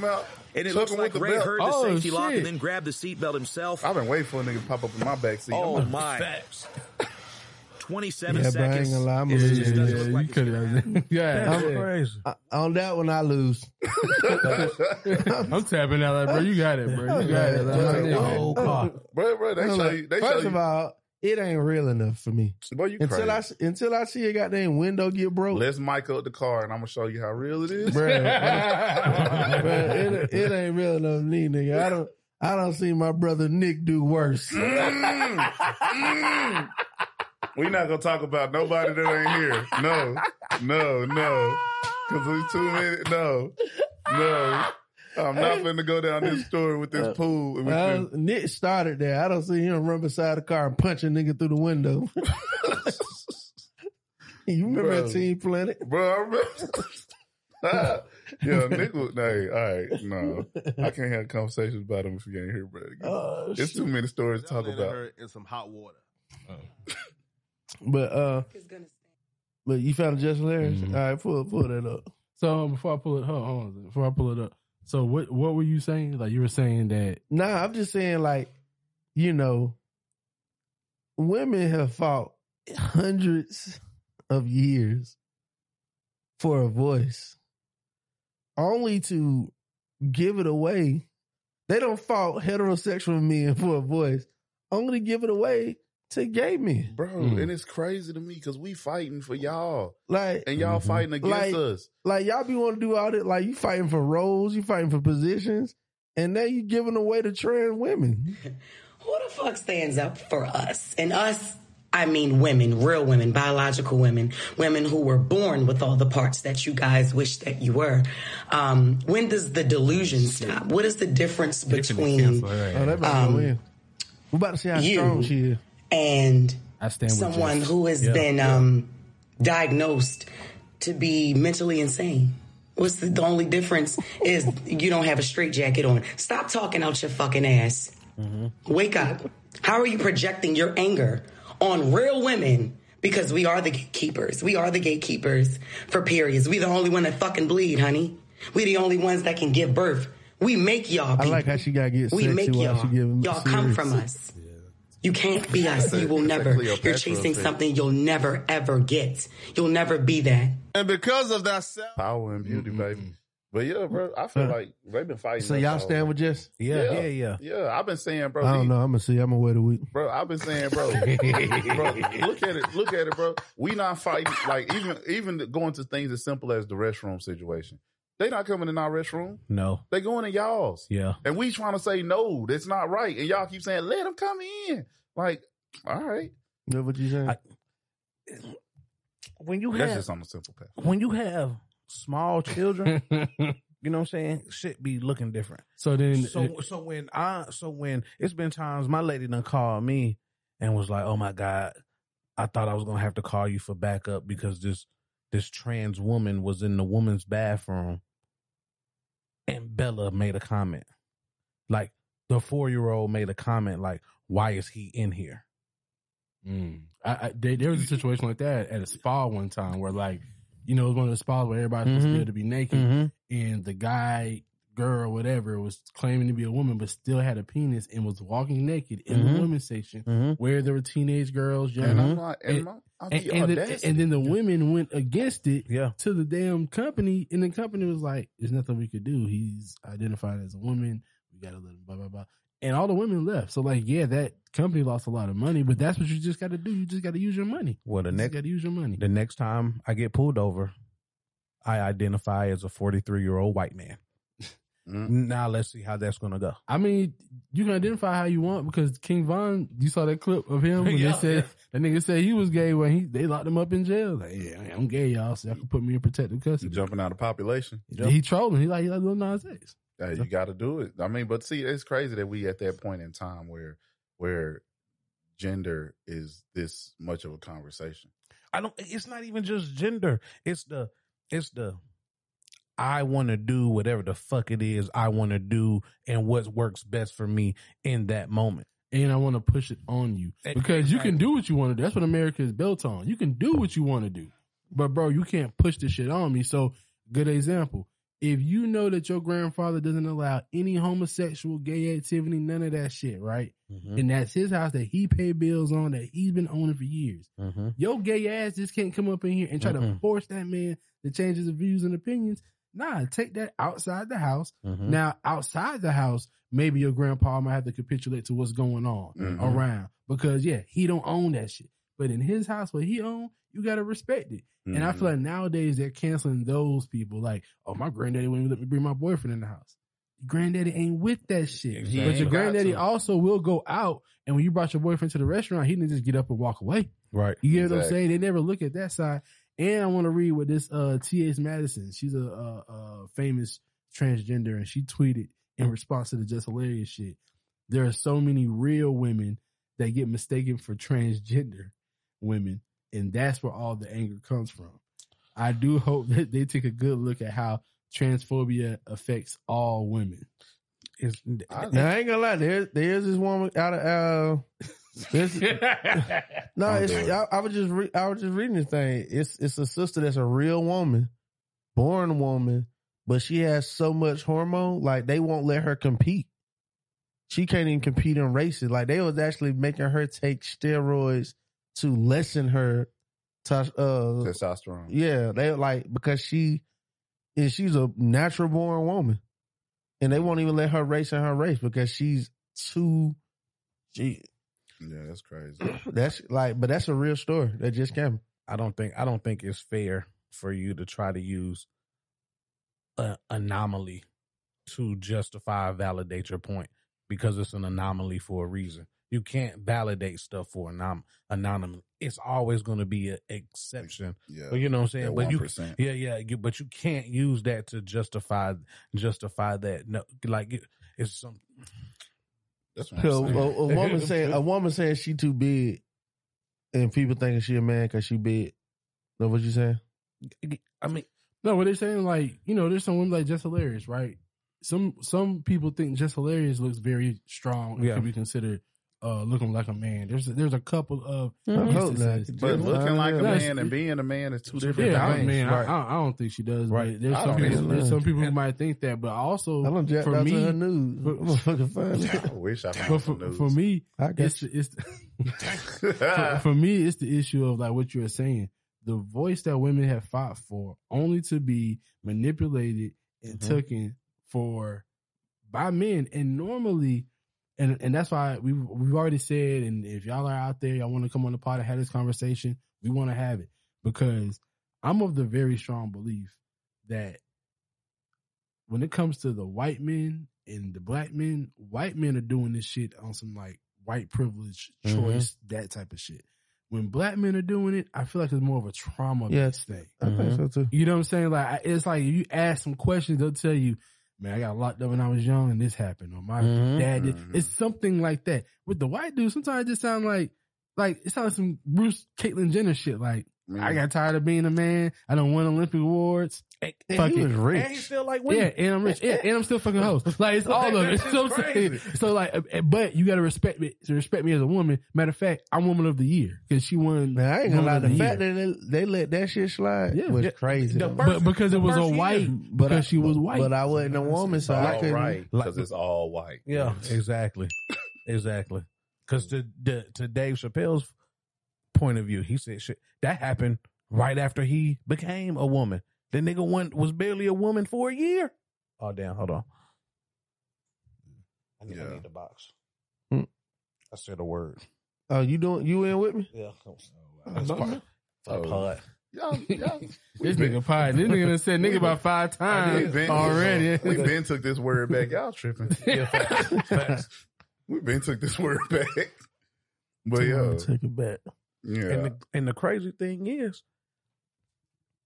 Him out. And it Took looks like Ray belt. heard the Oh, safety lock and then grabbed the seatbelt himself. I've been waiting for a nigga to pop up in my backseat. Oh I'm my! Twenty-seven yeah, but I ain't seconds. gonna lie, I'm It gonna just lose. doesn't Yeah, look you like could have. Yeah, I'm yeah. Crazy. Uh, on that one, I lose. I'm tapping out like, bro. You got it, bro. You got it. Yeah, Like, yeah. whole car. bro, bro, they I'm show you. They First show of all, it ain't real enough for me. Boy, you Until I until I see a goddamn window get broke. Let's mic up the car and I'm gonna show you how real it is. Bruh, bruh, it, it ain't real enough for me, nigga. I don't I don't see my brother Nick do worse. Mm, mm. We not gonna talk about nobody that ain't here. No, no, no. Cause we too many. No, no. I'm not finna go down this story with this pool. and Well, this- Nick started there. I don't see him run beside the car and punch a nigga through the window. you remember Bro. that Team Planet? Bro, I remember. yeah, Nick was, hey, all right, no. I can't have conversations about him if you ain't here, bro. Oh, it's too many stories to talk about. in some hot water. But uh but you found it just hilarious. Mm-hmm. All right, pull pull that up. So before I pull it, hold hold on, before I pull it up. So what what were you saying? Like you were saying that Nah, I'm just saying, like, you know, women have fought hundreds of years for a voice, only to give it away. They don't fought heterosexual men for a voice, only to give it away to gay men. Bro, Mm. and it's crazy to me because we fighting for y'all. Like, And y'all fighting against like, us. like y'all be want to do all that. Like you fighting for roles, you fighting for positions, and now you giving away to trans women. Who the fuck stands up for us? And us I mean women, real women, biological women, women who were born with all the parts that you guys wish that you were. Um, when does the delusion stop? What is the difference between Oh, that about to go um. We're about to see how strong she is. And I stand with someone Jess. who has Yeah. been um, diagnosed to be mentally insane? What's the, the only difference is you don't have a straight jacket on. Stop talking out your fucking ass. Wake up. How are you projecting your anger on real women? Because we are the gatekeepers. We are the gatekeepers for periods. We the only one that fucking bleed, honey. We the only ones that can give birth. We make y'all. I like how she got to get we sexy make y'all. she giving Y'all come from us. You can't be us. You will never. Cleopatra You're chasing something you'll never ever get. You'll never be that. And because of that self Power and beauty, baby. But yeah, bro, I feel like they've been fighting. So y'all all stand with Jess? Yeah, yeah, yeah. Yeah, I've been saying, bro. I don't he- know. I'm gonna see. I'm gonna wait a week. Bro, I've been saying, bro, bro, look at it, look at it, bro. We not fighting like even even going to things as simple as the restroom situation. They not coming in our restroom. No. They going in y'all's. Yeah. And we trying to say no, that's not right. And y'all keep saying, let them come in. Like, all right. Know what you saying? When you That's have just on the simple path. when you have small children, you know what I'm saying? Shit be looking different. So then, so so when I so when it's been times my lady done called me and was like, "Oh my god, I thought I was gonna have to call you for backup because this this trans woman was in the woman's bathroom." And Bella made a comment, like the four year old made a comment, like, "Why is he in here?" Mm. I, I, there, there was a situation like that at a spa one time where, like, you know, it was one of the spas where everybody's supposed to be able to be naked, Mhm. and the guy, girl, whatever, was claiming to be a woman, but still had a penis and was walking naked in Mhm. the women's section Mhm. where there were teenage girls, young And I'm like, and, and, my, and, and then, and then the women went against it Yeah. to the damn company, and the company was like, "There's nothing we could do. He's identified as a woman. We got to let him blah blah blah." And all the women left. So like, yeah, that company lost a lot of money, but that's what you just got to do. You just got to use your money. Well, the You next got to use your money. the next time I get pulled over, I identify as a 43 year old white man. Mm-hmm. Now let's see how that's gonna go. I mean, you can identify how you want because King Von, you saw that clip of him when Yeah, they said yeah. that nigga said he was gay when he they locked him up in jail. Like, yeah, I'm gay, y'all, so y'all can put me in protective custody. jumping out of population. He trolling. He like he like Lil Nas X. Yeah, you got to do it. I mean, but see, it's crazy that we at that point in time where where gender is this much of a conversation. I don't. It's not even just gender. It's the. It's the. I want to do whatever the fuck it is I want to do and what works best for me in that moment. And I want to push it on you because you can do what you want to do. That's what America is built on. You can do what you want to do, but bro, you can't push this shit on me. So, good example. If you know that your grandfather doesn't allow any homosexual, gay activity, none of that shit, right? Mhm. And that's his house that he paid bills on that he's been owning for years. Mm-hmm. Your gay ass just can't come up in here and try to Mm-mm. force that man to change his views and opinions. Nah, take that outside the house. Mhm. Now, outside the house, maybe your grandpa might have to capitulate to what's going on Mhm. around because yeah, he don't own that shit. But in his house, what he own, you gotta respect it. And I feel like nowadays they're canceling those people. Like, oh, my granddaddy wouldn't let me bring my boyfriend in the house. Granddaddy ain't with that shit. He but your granddaddy also will go out. And when you brought your boyfriend to the restaurant, he didn't just get up and walk away. Right. You get what I'm saying? They never look at that side. And I want to read what this uh T.H. Madison. She's a, uh uh famous transgender, and she tweeted in response to the Jess Hilarious shit. There are so many real women that get mistaken for transgender women, and that's where all the anger comes from. I do hope that they take a good look at how transphobia affects all women. Now, I ain't gonna lie. There, there's this woman out of uh, no, Don't it's. I, I was just re- I was just reading this thing. It's it's a sister that's a real woman, born woman, but she has so much hormone, like they won't let her compete. She can't even compete in races. Like they was actually making her take steroids to lessen her tos- uh, Testosterone. yeah, they like because she is she's a natural born woman, and they won't even let her race in her race because she's too. She Yeah, that's crazy. that's like, but that's a real story that just came. I don't think I don't think it's fair for you to try to use an anomaly to justify validate your point because it's an anomaly for a reason. you can't validate stuff for anom- anonymous. It's always going to be an exception. Yeah. But you know what I'm saying? But you 1%. yeah, yeah, you, but you can't use that to justify justify that. No, like it, it's some That's a, a, a woman saying a woman saying she too big, and people thinking she a man because she big. Know what you saying? I mean, no, what they're saying, like you know, there's some women like Jess Hilarious, right? Some some people think Jess Hilarious looks very strong. and Yeah. can be considered uh, looking like a man. There's there's a couple of I hope instances. not. But looking like a man and being a man is two different Yeah, things. mean, Right. I, I, I don't think she does. Right. There's some people, there's some people who might think that, but also I don't for me, her news. I'm fucking find. I wish I but found for, some news. for me, I got it's, it's for, for me, it's the issue of like what you're saying. The voice that women have fought for, only to be manipulated and Mm-hmm. taken for by men, and normally, and and that's why we have we've already said, and if y'all are out there, y'all want to come on the pod and have this conversation, we want to have it because I'm of the very strong belief that when it comes to the white men and the black men, white men are doing this shit on some like white privilege Mhm. choice, that type of shit. When black men are doing it, I feel like it's more of a trauma Yes. based thing. I think so too. You know what I'm saying? Like it's like if you ask some questions, they'll tell you, "Man, I got locked up when I was young, and this happened." Or my Mhm. dad did. Mhm. It's something like that. With the white dude, sometimes it just sound like like it sounds like some Bruce Caitlyn Jenner shit. Like I got tired of being a man. I don't win Olympic awards. and Fuck he it. was rich. And he still like women. Yeah, and I'm rich. Yeah, and I'm still fucking host. Like it's all of it. That So, I'm shit's saying, crazy. so like, but you got to respect me. To respect me as a woman. Matter of fact, I'm woman of the year because she won. Man, I ain't gonna lie. The the fact Year. that they, they let that shit slide Yeah. was Yeah. crazy. The first- but because it was a first year. white, But because I- she was white. But I wasn't a woman, It's so I couldn't. right because it's all white. Yeah, exactly, exactly. Because to, to to Dave Chappelle's point of view, he said shit that happened right after he became a woman. The nigga one was barely a woman for a year. Oh damn! Hold on. I need, I need the box. Hmm. I said a word. Oh, you doing? You in with me? Yeah. That's part- Oh, pod. Y'all, y'all, this nigga pie. This nigga done said nigga about five times been, already. We been took this word back. Y'all tripping. Yeah, facts, facts. We been took this word back. But I'm yeah, take it back. Yeah. And the and the crazy thing is,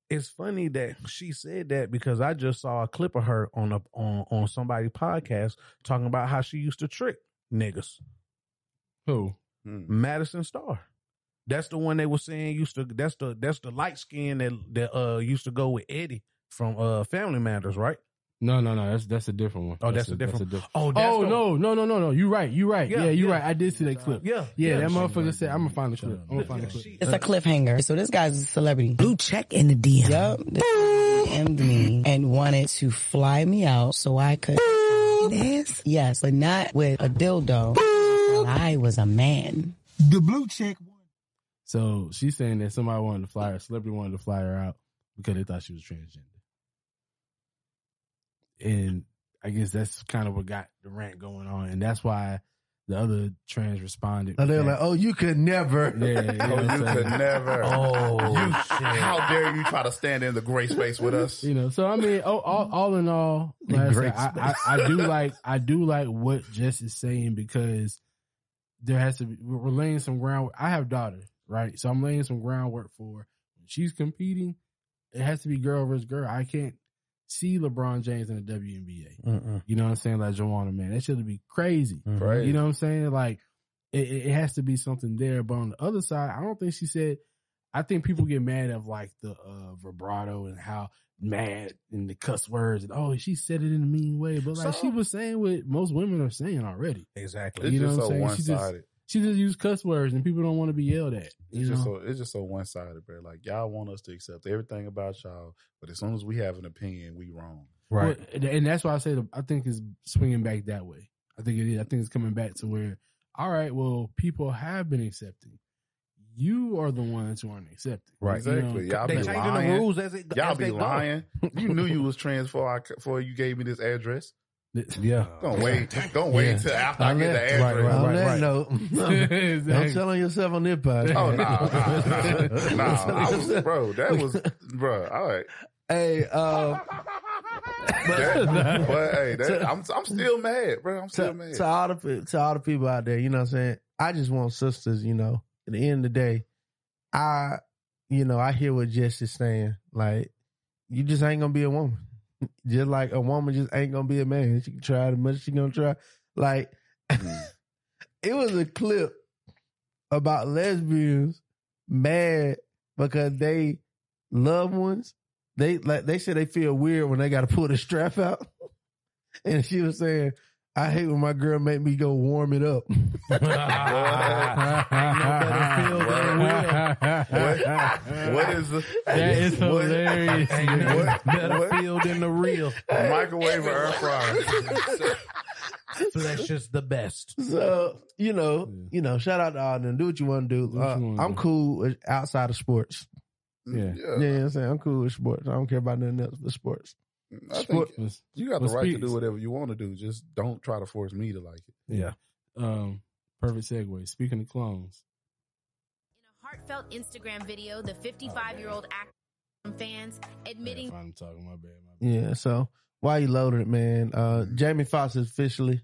it's funny that she said that because I just saw a clip of her on a on on somebody's podcast talking about how she used to trick niggas. Who? Hmm. Madison Starr. That's the one they were saying used to. That's the that's the light skin that that uh used to go with Eddie from uh Family Matters, right? No, no, no. That's that's a different one. Oh, that's, a, different. Oh, that's oh the- no, no, no, no, no. You right. You right. Yeah, Yeah, you yeah. right. I did see that clip. Yeah, Yeah, yeah. that motherfucker said, "I'm gonna find the clip. I'm gonna find the clip." It's a cliffhanger. So this guy's a celebrity. Blue check in the DM. Yep. DM'd me and wanted to fly me out so I could. This? Yes, but not with a dildo. I was a man. The blue check. So she's saying that somebody wanted to fly her, celebrity wanted to fly her out because they thought she was transgender. And I guess that's kind of what got the rant going on, and that's why the other trans responded. And they're like, "Oh, you could never." Yeah, you know Oh, you could never. Oh, you, shit. how dare you try to stand in the gray space with us? You know, so I mean, all, all, all in all, like I, said, I, I, I do like I do like what Jess is saying because there has to be we're we're laying some ground. I have daughters, right? So I'm laying some groundwork for when she's competing. It has to be girl versus girl. I can't see LeBron James in the WNBA. Mm-mm. You know what I'm saying? Like Joanna, man, that should be crazy. Right. You know what I'm saying? Like it, it it has to be something there. But on the other side, I don't think she said. I think people get mad of like the uh, vibrato and how mad and the cuss words and oh she said it in a mean way, but like So- she was saying what most women are saying already. Exactly. It's You know just what I'm saying? one She just- sided. She just used cuss words and people don't want to be yelled at. You It's know? just so it's just so one sided, bro. Like y'all want us to accept everything about y'all, but as soon as we have an opinion, we wrong. Right. Well, and- and that's why I say the, I think it's swinging back that way. I think it is. I think it's coming back to where, all right, well, people have been accepting. You are the ones who aren't accepting. Right. You know? Exactly. Y'all They be changing the rules as it- y'all as be they go. lying. You knew you was trans before I before you gave me this address. Yeah. Don't wait. Don't wait Yeah. until after I On get the that- address. right, right, On right, that right. note, Exactly. don't tell on yourself on this podcast. Oh no, nah, nah, nah. I was, bro, that was, bro. All right. Hey, uh, That- but hey, that, I'm I'm still mad, bro. I'm still to, mad. to all the to all the people out there, you know what I'm saying? I just want sisters, you know. At the end of the day, I you know, I hear what Jess is saying. Like, you just ain't gonna be a woman. Just like a woman just ain't gonna be a man. She can try as much as she gonna try. Like mm. it was a clip about lesbians mad because they loved ones. They like they said they feel weird when they gotta pull the strap out. And she was saying, I hate when my girl make me go warm it up. What, what is the, That is what- hilarious. What, Better what, feel than the real. microwave or air fryer? Flesh is the best. So you know, you know, shout out to all. Do what you want to do. Uh, I'm do. cool with outside of sports. Yeah. Yeah, you know what I'm saying I'm cool with sports. I don't care about nothing else but sports. I think you got the Well, right to do whatever you want to do. Just don't try to force me to like it. Yeah. Um, perfect segue. Speaking of clones, Heartfelt Instagram video, the 55 year old actor from fans admitting I'm talking my bad. My bad. Yeah. So while you loaded it, man, uh, Jamie Foxx has officially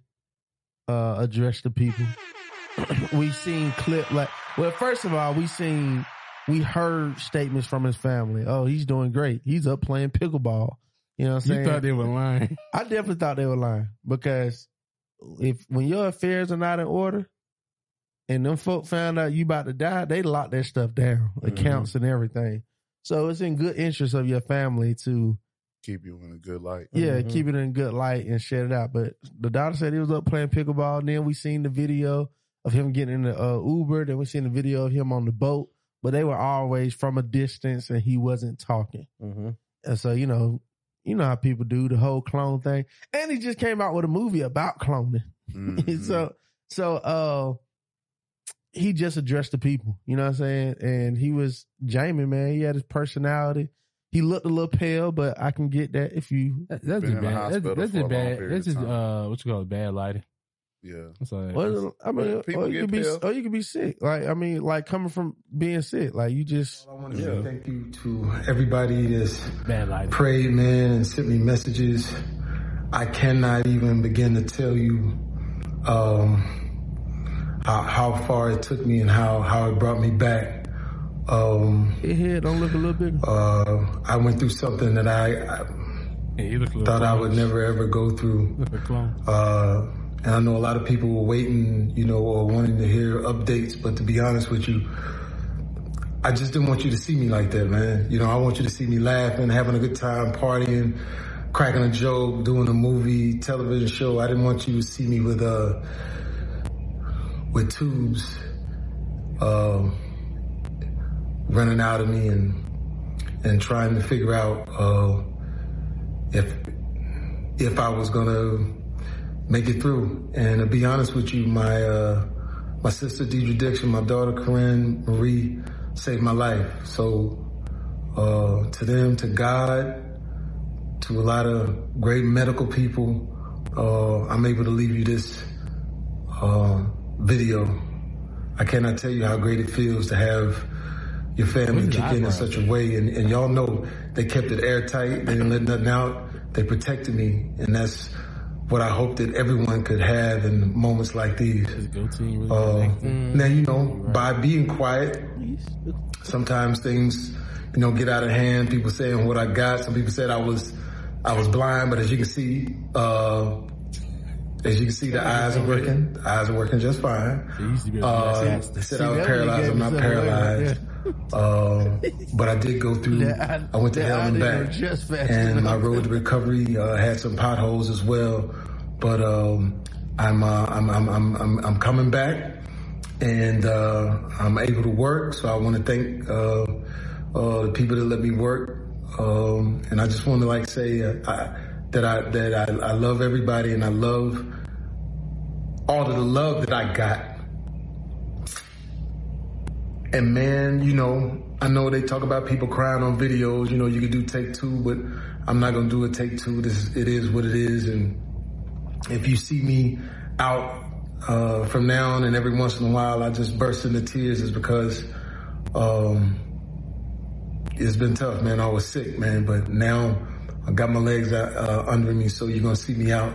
uh, addressed the people. we seen clip like well, first of all, we seen we heard statements from his family. Oh, he's doing great. He's up playing pickleball. You know what I'm You saying? thought they were lying. I definitely thought they were lying because if when your affairs are not in order and them folk found out you about to die, they lock that stuff down, accounts and everything. So it's in good interest of your family to Keep you in a good light. yeah, keep it in good light and shut it out. But the daughter said he was up playing pickleball. And then we seen the video of him getting in the uh, Uber. Then we seen the video of him on the boat. But they were always from a distance, and he wasn't talking. And so you know, you know how people do the whole clone thing. And he just came out with a movie about cloning. Mhm. so so uh he just addressed the people, you know what I'm saying? And he was Jamie, man. He had his personality. He looked a little pale, but I can get that if you That, that's just bad. That's, that's a just bad. That's of just time. uh, what you call it, bad lighting. Yeah. That's all that is. Well, I mean, or you could be, or you could be sick. Like, I mean, like coming from being sick, like you just. I want to say thank you to everybody that's Bad lighting. prayed, man, and sent me messages. I cannot even begin to tell you um, how, how far it took me and how, how it brought me back. Um, Your head don't look a little big. uh, I went through something that I, I Yeah, thought I would never ever go through. A. Uh, and I know a lot of people were waiting, you know, or wanting to hear updates, but to be honest with you, I just didn't want you to see me like that, man. You know, I want you to see me laughing, having a good time, partying, cracking a joke, doing a movie, television show. I didn't want you to see me with, uh, with tubes, uh, running out of me and, and trying to figure out, uh, if, if I was gonna make it through. And to be honest with you, my uh, my sister Deidra Dixon, my daughter Corinne Marie saved my life. So uh, to them, to God, to a lot of great medical people, uh, I'm able to leave you this uh, video. I cannot tell you how great it feels to have your family kick in in such a way. And, and y'all know they kept it airtight. They didn't let nothing out. They protected me. And that's what I hope that everyone could have in moments like these. Really Uh, now, you know, by being quiet, sometimes things, you know, get out of hand. People saying what I got. Some people said I was, I was blind, but as you can see, uh, as you can see, the eyes are working. The eyes are working just fine. They used to be Uh, they said I was paralyzed. I'm not gave me something paralyzed. Um, but I did go through. That I went to that hell eye and didn't back, and my enough. road to recovery uh, had some potholes as well. But um, I'm, uh, I'm I'm I'm I'm I'm coming back, and uh, I'm able to work. So I want to thank uh, uh, the people that let me work, um, and I just want to like say uh, I, that I that I, I love everybody, and I love all of the love that I got. And man, you know, I know they talk about people crying on videos. You know, you could do take two, but I'm not gonna do a take two. This it is what it is. And if you see me out uh, from now on, and every once in a while I just burst into tears, is because um, it's been tough, man. I was sick, man, but now I got my legs uh, under me, so you're gonna see me out.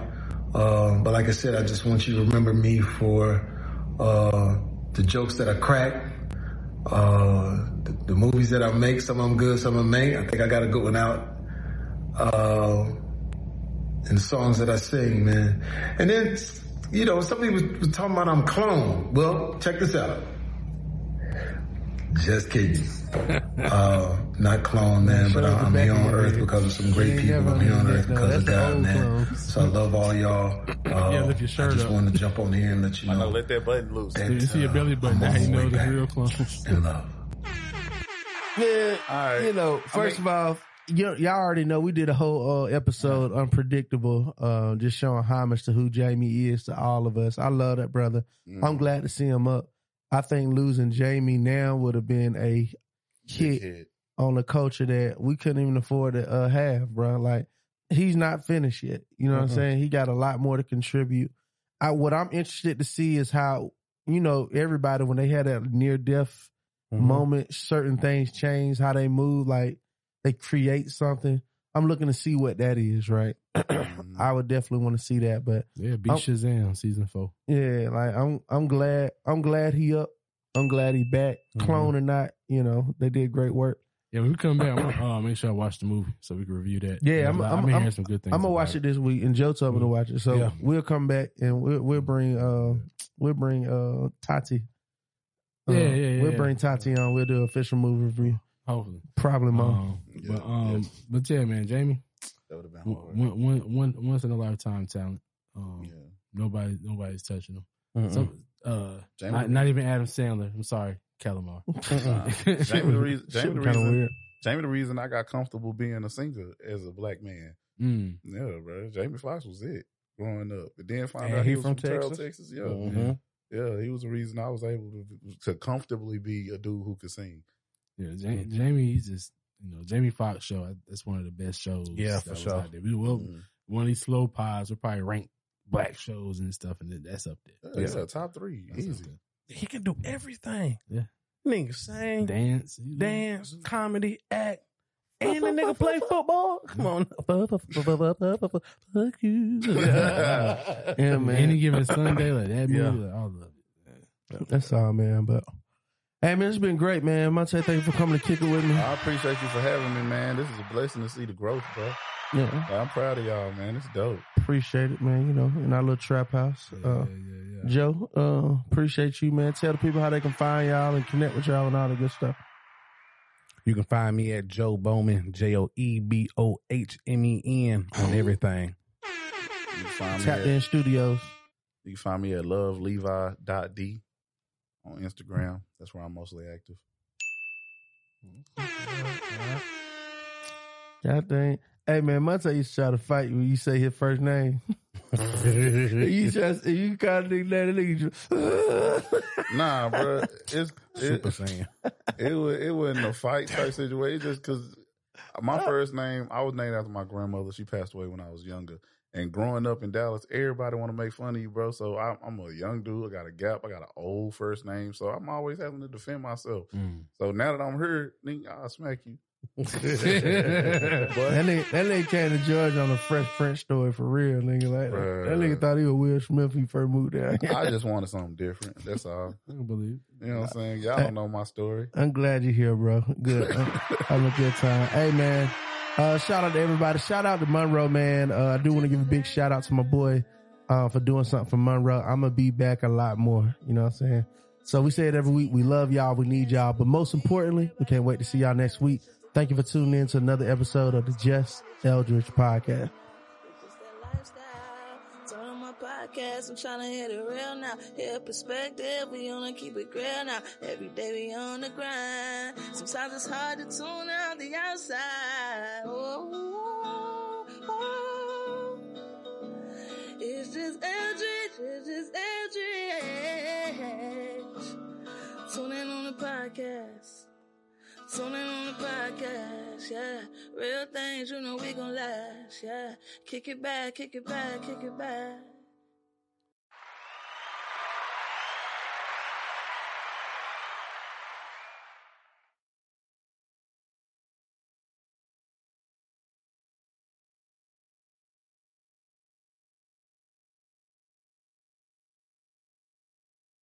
Uh, but like I said, I just want you to remember me for uh, the jokes that I crack, uh, the, the movies that I make. Some of them good, some of them ain't. I think I got a good one out. Uh, and the songs that I sing, man. And then, you know, some people was talking about I'm clone. Well, check this out. Just kidding. uh, not clone, man, but I'm here on earth because of some great people. I'm here on earth because of God, man. So I love all y'all. Uh, Yeah, lift your I just up. wanted to jump on here and let you I know. know, let that button loose. that, You see your belly button, I'm now on you my know the real clones. in love. Yeah, you know, first of all, y- y'all already know we did a whole uh, episode, Unpredictable, uh, just showing homage to who Jamie is to all of us. I love that brother. I'm glad to see him up. I think losing Jamie now would have been a hit on the culture that we couldn't even afford to uh, have, bro. Like, he's not finished yet. You know what I'm saying? He got a lot more to contribute. I, what I'm interested to see is how, you know, everybody, when they had that near death Mm-hmm. moment, certain things change, how they move, like they create something. I'm looking to see what that is, right? I would definitely want to see that, but Yeah, be I'm- Shazam season four. yeah, like I'm I'm glad I'm glad he up. I'm glad he back. Clone or not, you know, they did great work. Yeah, when we come back, I'm gonna uh, make sure I watch the movie so we can review that. Yeah, I'm, I've I'm, I'm, hearing some good things. I'm gonna watch it this week, and Joe told me to watch it. So Yeah. we'll come back and we'll we'll bring uh we'll bring uh Tati. Uh, Yeah, yeah, We'll yeah. bring Tati on. We'll do an official movie review. Hopefully, Probably more. Um, but um, but yeah, man, Jamie, That would have been hard. one, one, one, once in a lifetime talent. Um, nobody, nobody's touching him. So, uh, not, not even Adam Sandler. I'm sorry, Calamar. Nah. Jamie the reason, Jamie the reason. Jamie the reason I got comfortable being a singer as a black man. Mm. Yeah, bro. Jamie Foxx was it growing up. But then found And out he he was from from, Terrell, Texas? Texas. Yeah. Mhm. Yeah, he was the reason I was able to, to comfortably be a dude who could sing. Yeah, Ja- Jamie, he's just you know Jamie Foxx show. That's one of the best shows. Yeah, that for was sure. out there. We will Mm-hmm. one of these slow pods. We'll probably rank black shows and stuff, and that's up there. Yeah, That's yeah, up top three, That's easy. He can do everything. Yeah. Nigga sing, Dance, dance, comedy, act, and the nigga play football. Come on. Fuck you. Yeah, man. Any given Sunday, like that movie, Yeah. like, I love it. That's all, man. But hey, man, it's been great, man. Montay, thank you for coming to kick it with me. I appreciate you for having me, man. This is a blessing to see the growth, bro. Yeah. I'm proud of y'all, man. It's dope. Appreciate it, man. You know, in our little trap house. uh, Joe, uh, appreciate you, man. Tell the people how they can find y'all and connect with y'all and all the good stuff. You can find me at Joe Bohmen, J O E B O H M E N on everything. You can find me Tap at, in studios. you can find me at lovelevi.d on Instagram. That's where I'm mostly active. God dang. Hey man, Montay used to try to fight you when you say his first name. you just you kind of think that nigga. just- Nah, bro. It's Super it, Saiyan. it was it wasn't a fight type situation. It's just because my first name, I was named after my grandmother. She passed away when I was younger. And growing up in Dallas, everybody want to make fun of you, bro. So I'm, I'm a young dude. I got a gap. I got an old first name. So I'm always having to defend myself. Mm. So now that I'm here, nigga, I'll smack you. that nigga, that nigga came to George on a Fresh Prince story for real, nigga. Like that nigga thought he was Will Smith when he first moved down. I just wanted something different. That's all. I can believe. You know what I'm saying? Y'all don't know my story. I'm glad you're here, bro. Good. I'm having a good time. Hey, man. Uh, shout out to everybody. Shout out to Monroe, man. Uh, I do want to give a big shout out to my boy uh, for doing something for Monroe. I'm going to be back a lot more. You know what I'm saying? So we say it every week. We love y'all. We need y'all. But most importantly, we can't wait to see y'all next week. Thank you for tuning in to another episode of the Just Eldredge podcast. Podcast, I'm trying to hit it real now. Hear perspective, we wanna keep it real now. Every day we on the grind. Sometimes it's hard to tune out the outside. Oh, oh, oh. It's just Eldredge, it's just Eldredge. Tune in on the podcast. Tune in on the podcast, yeah. Real things, you know we gon' last, yeah. Kick it back, kick it back, kick it back.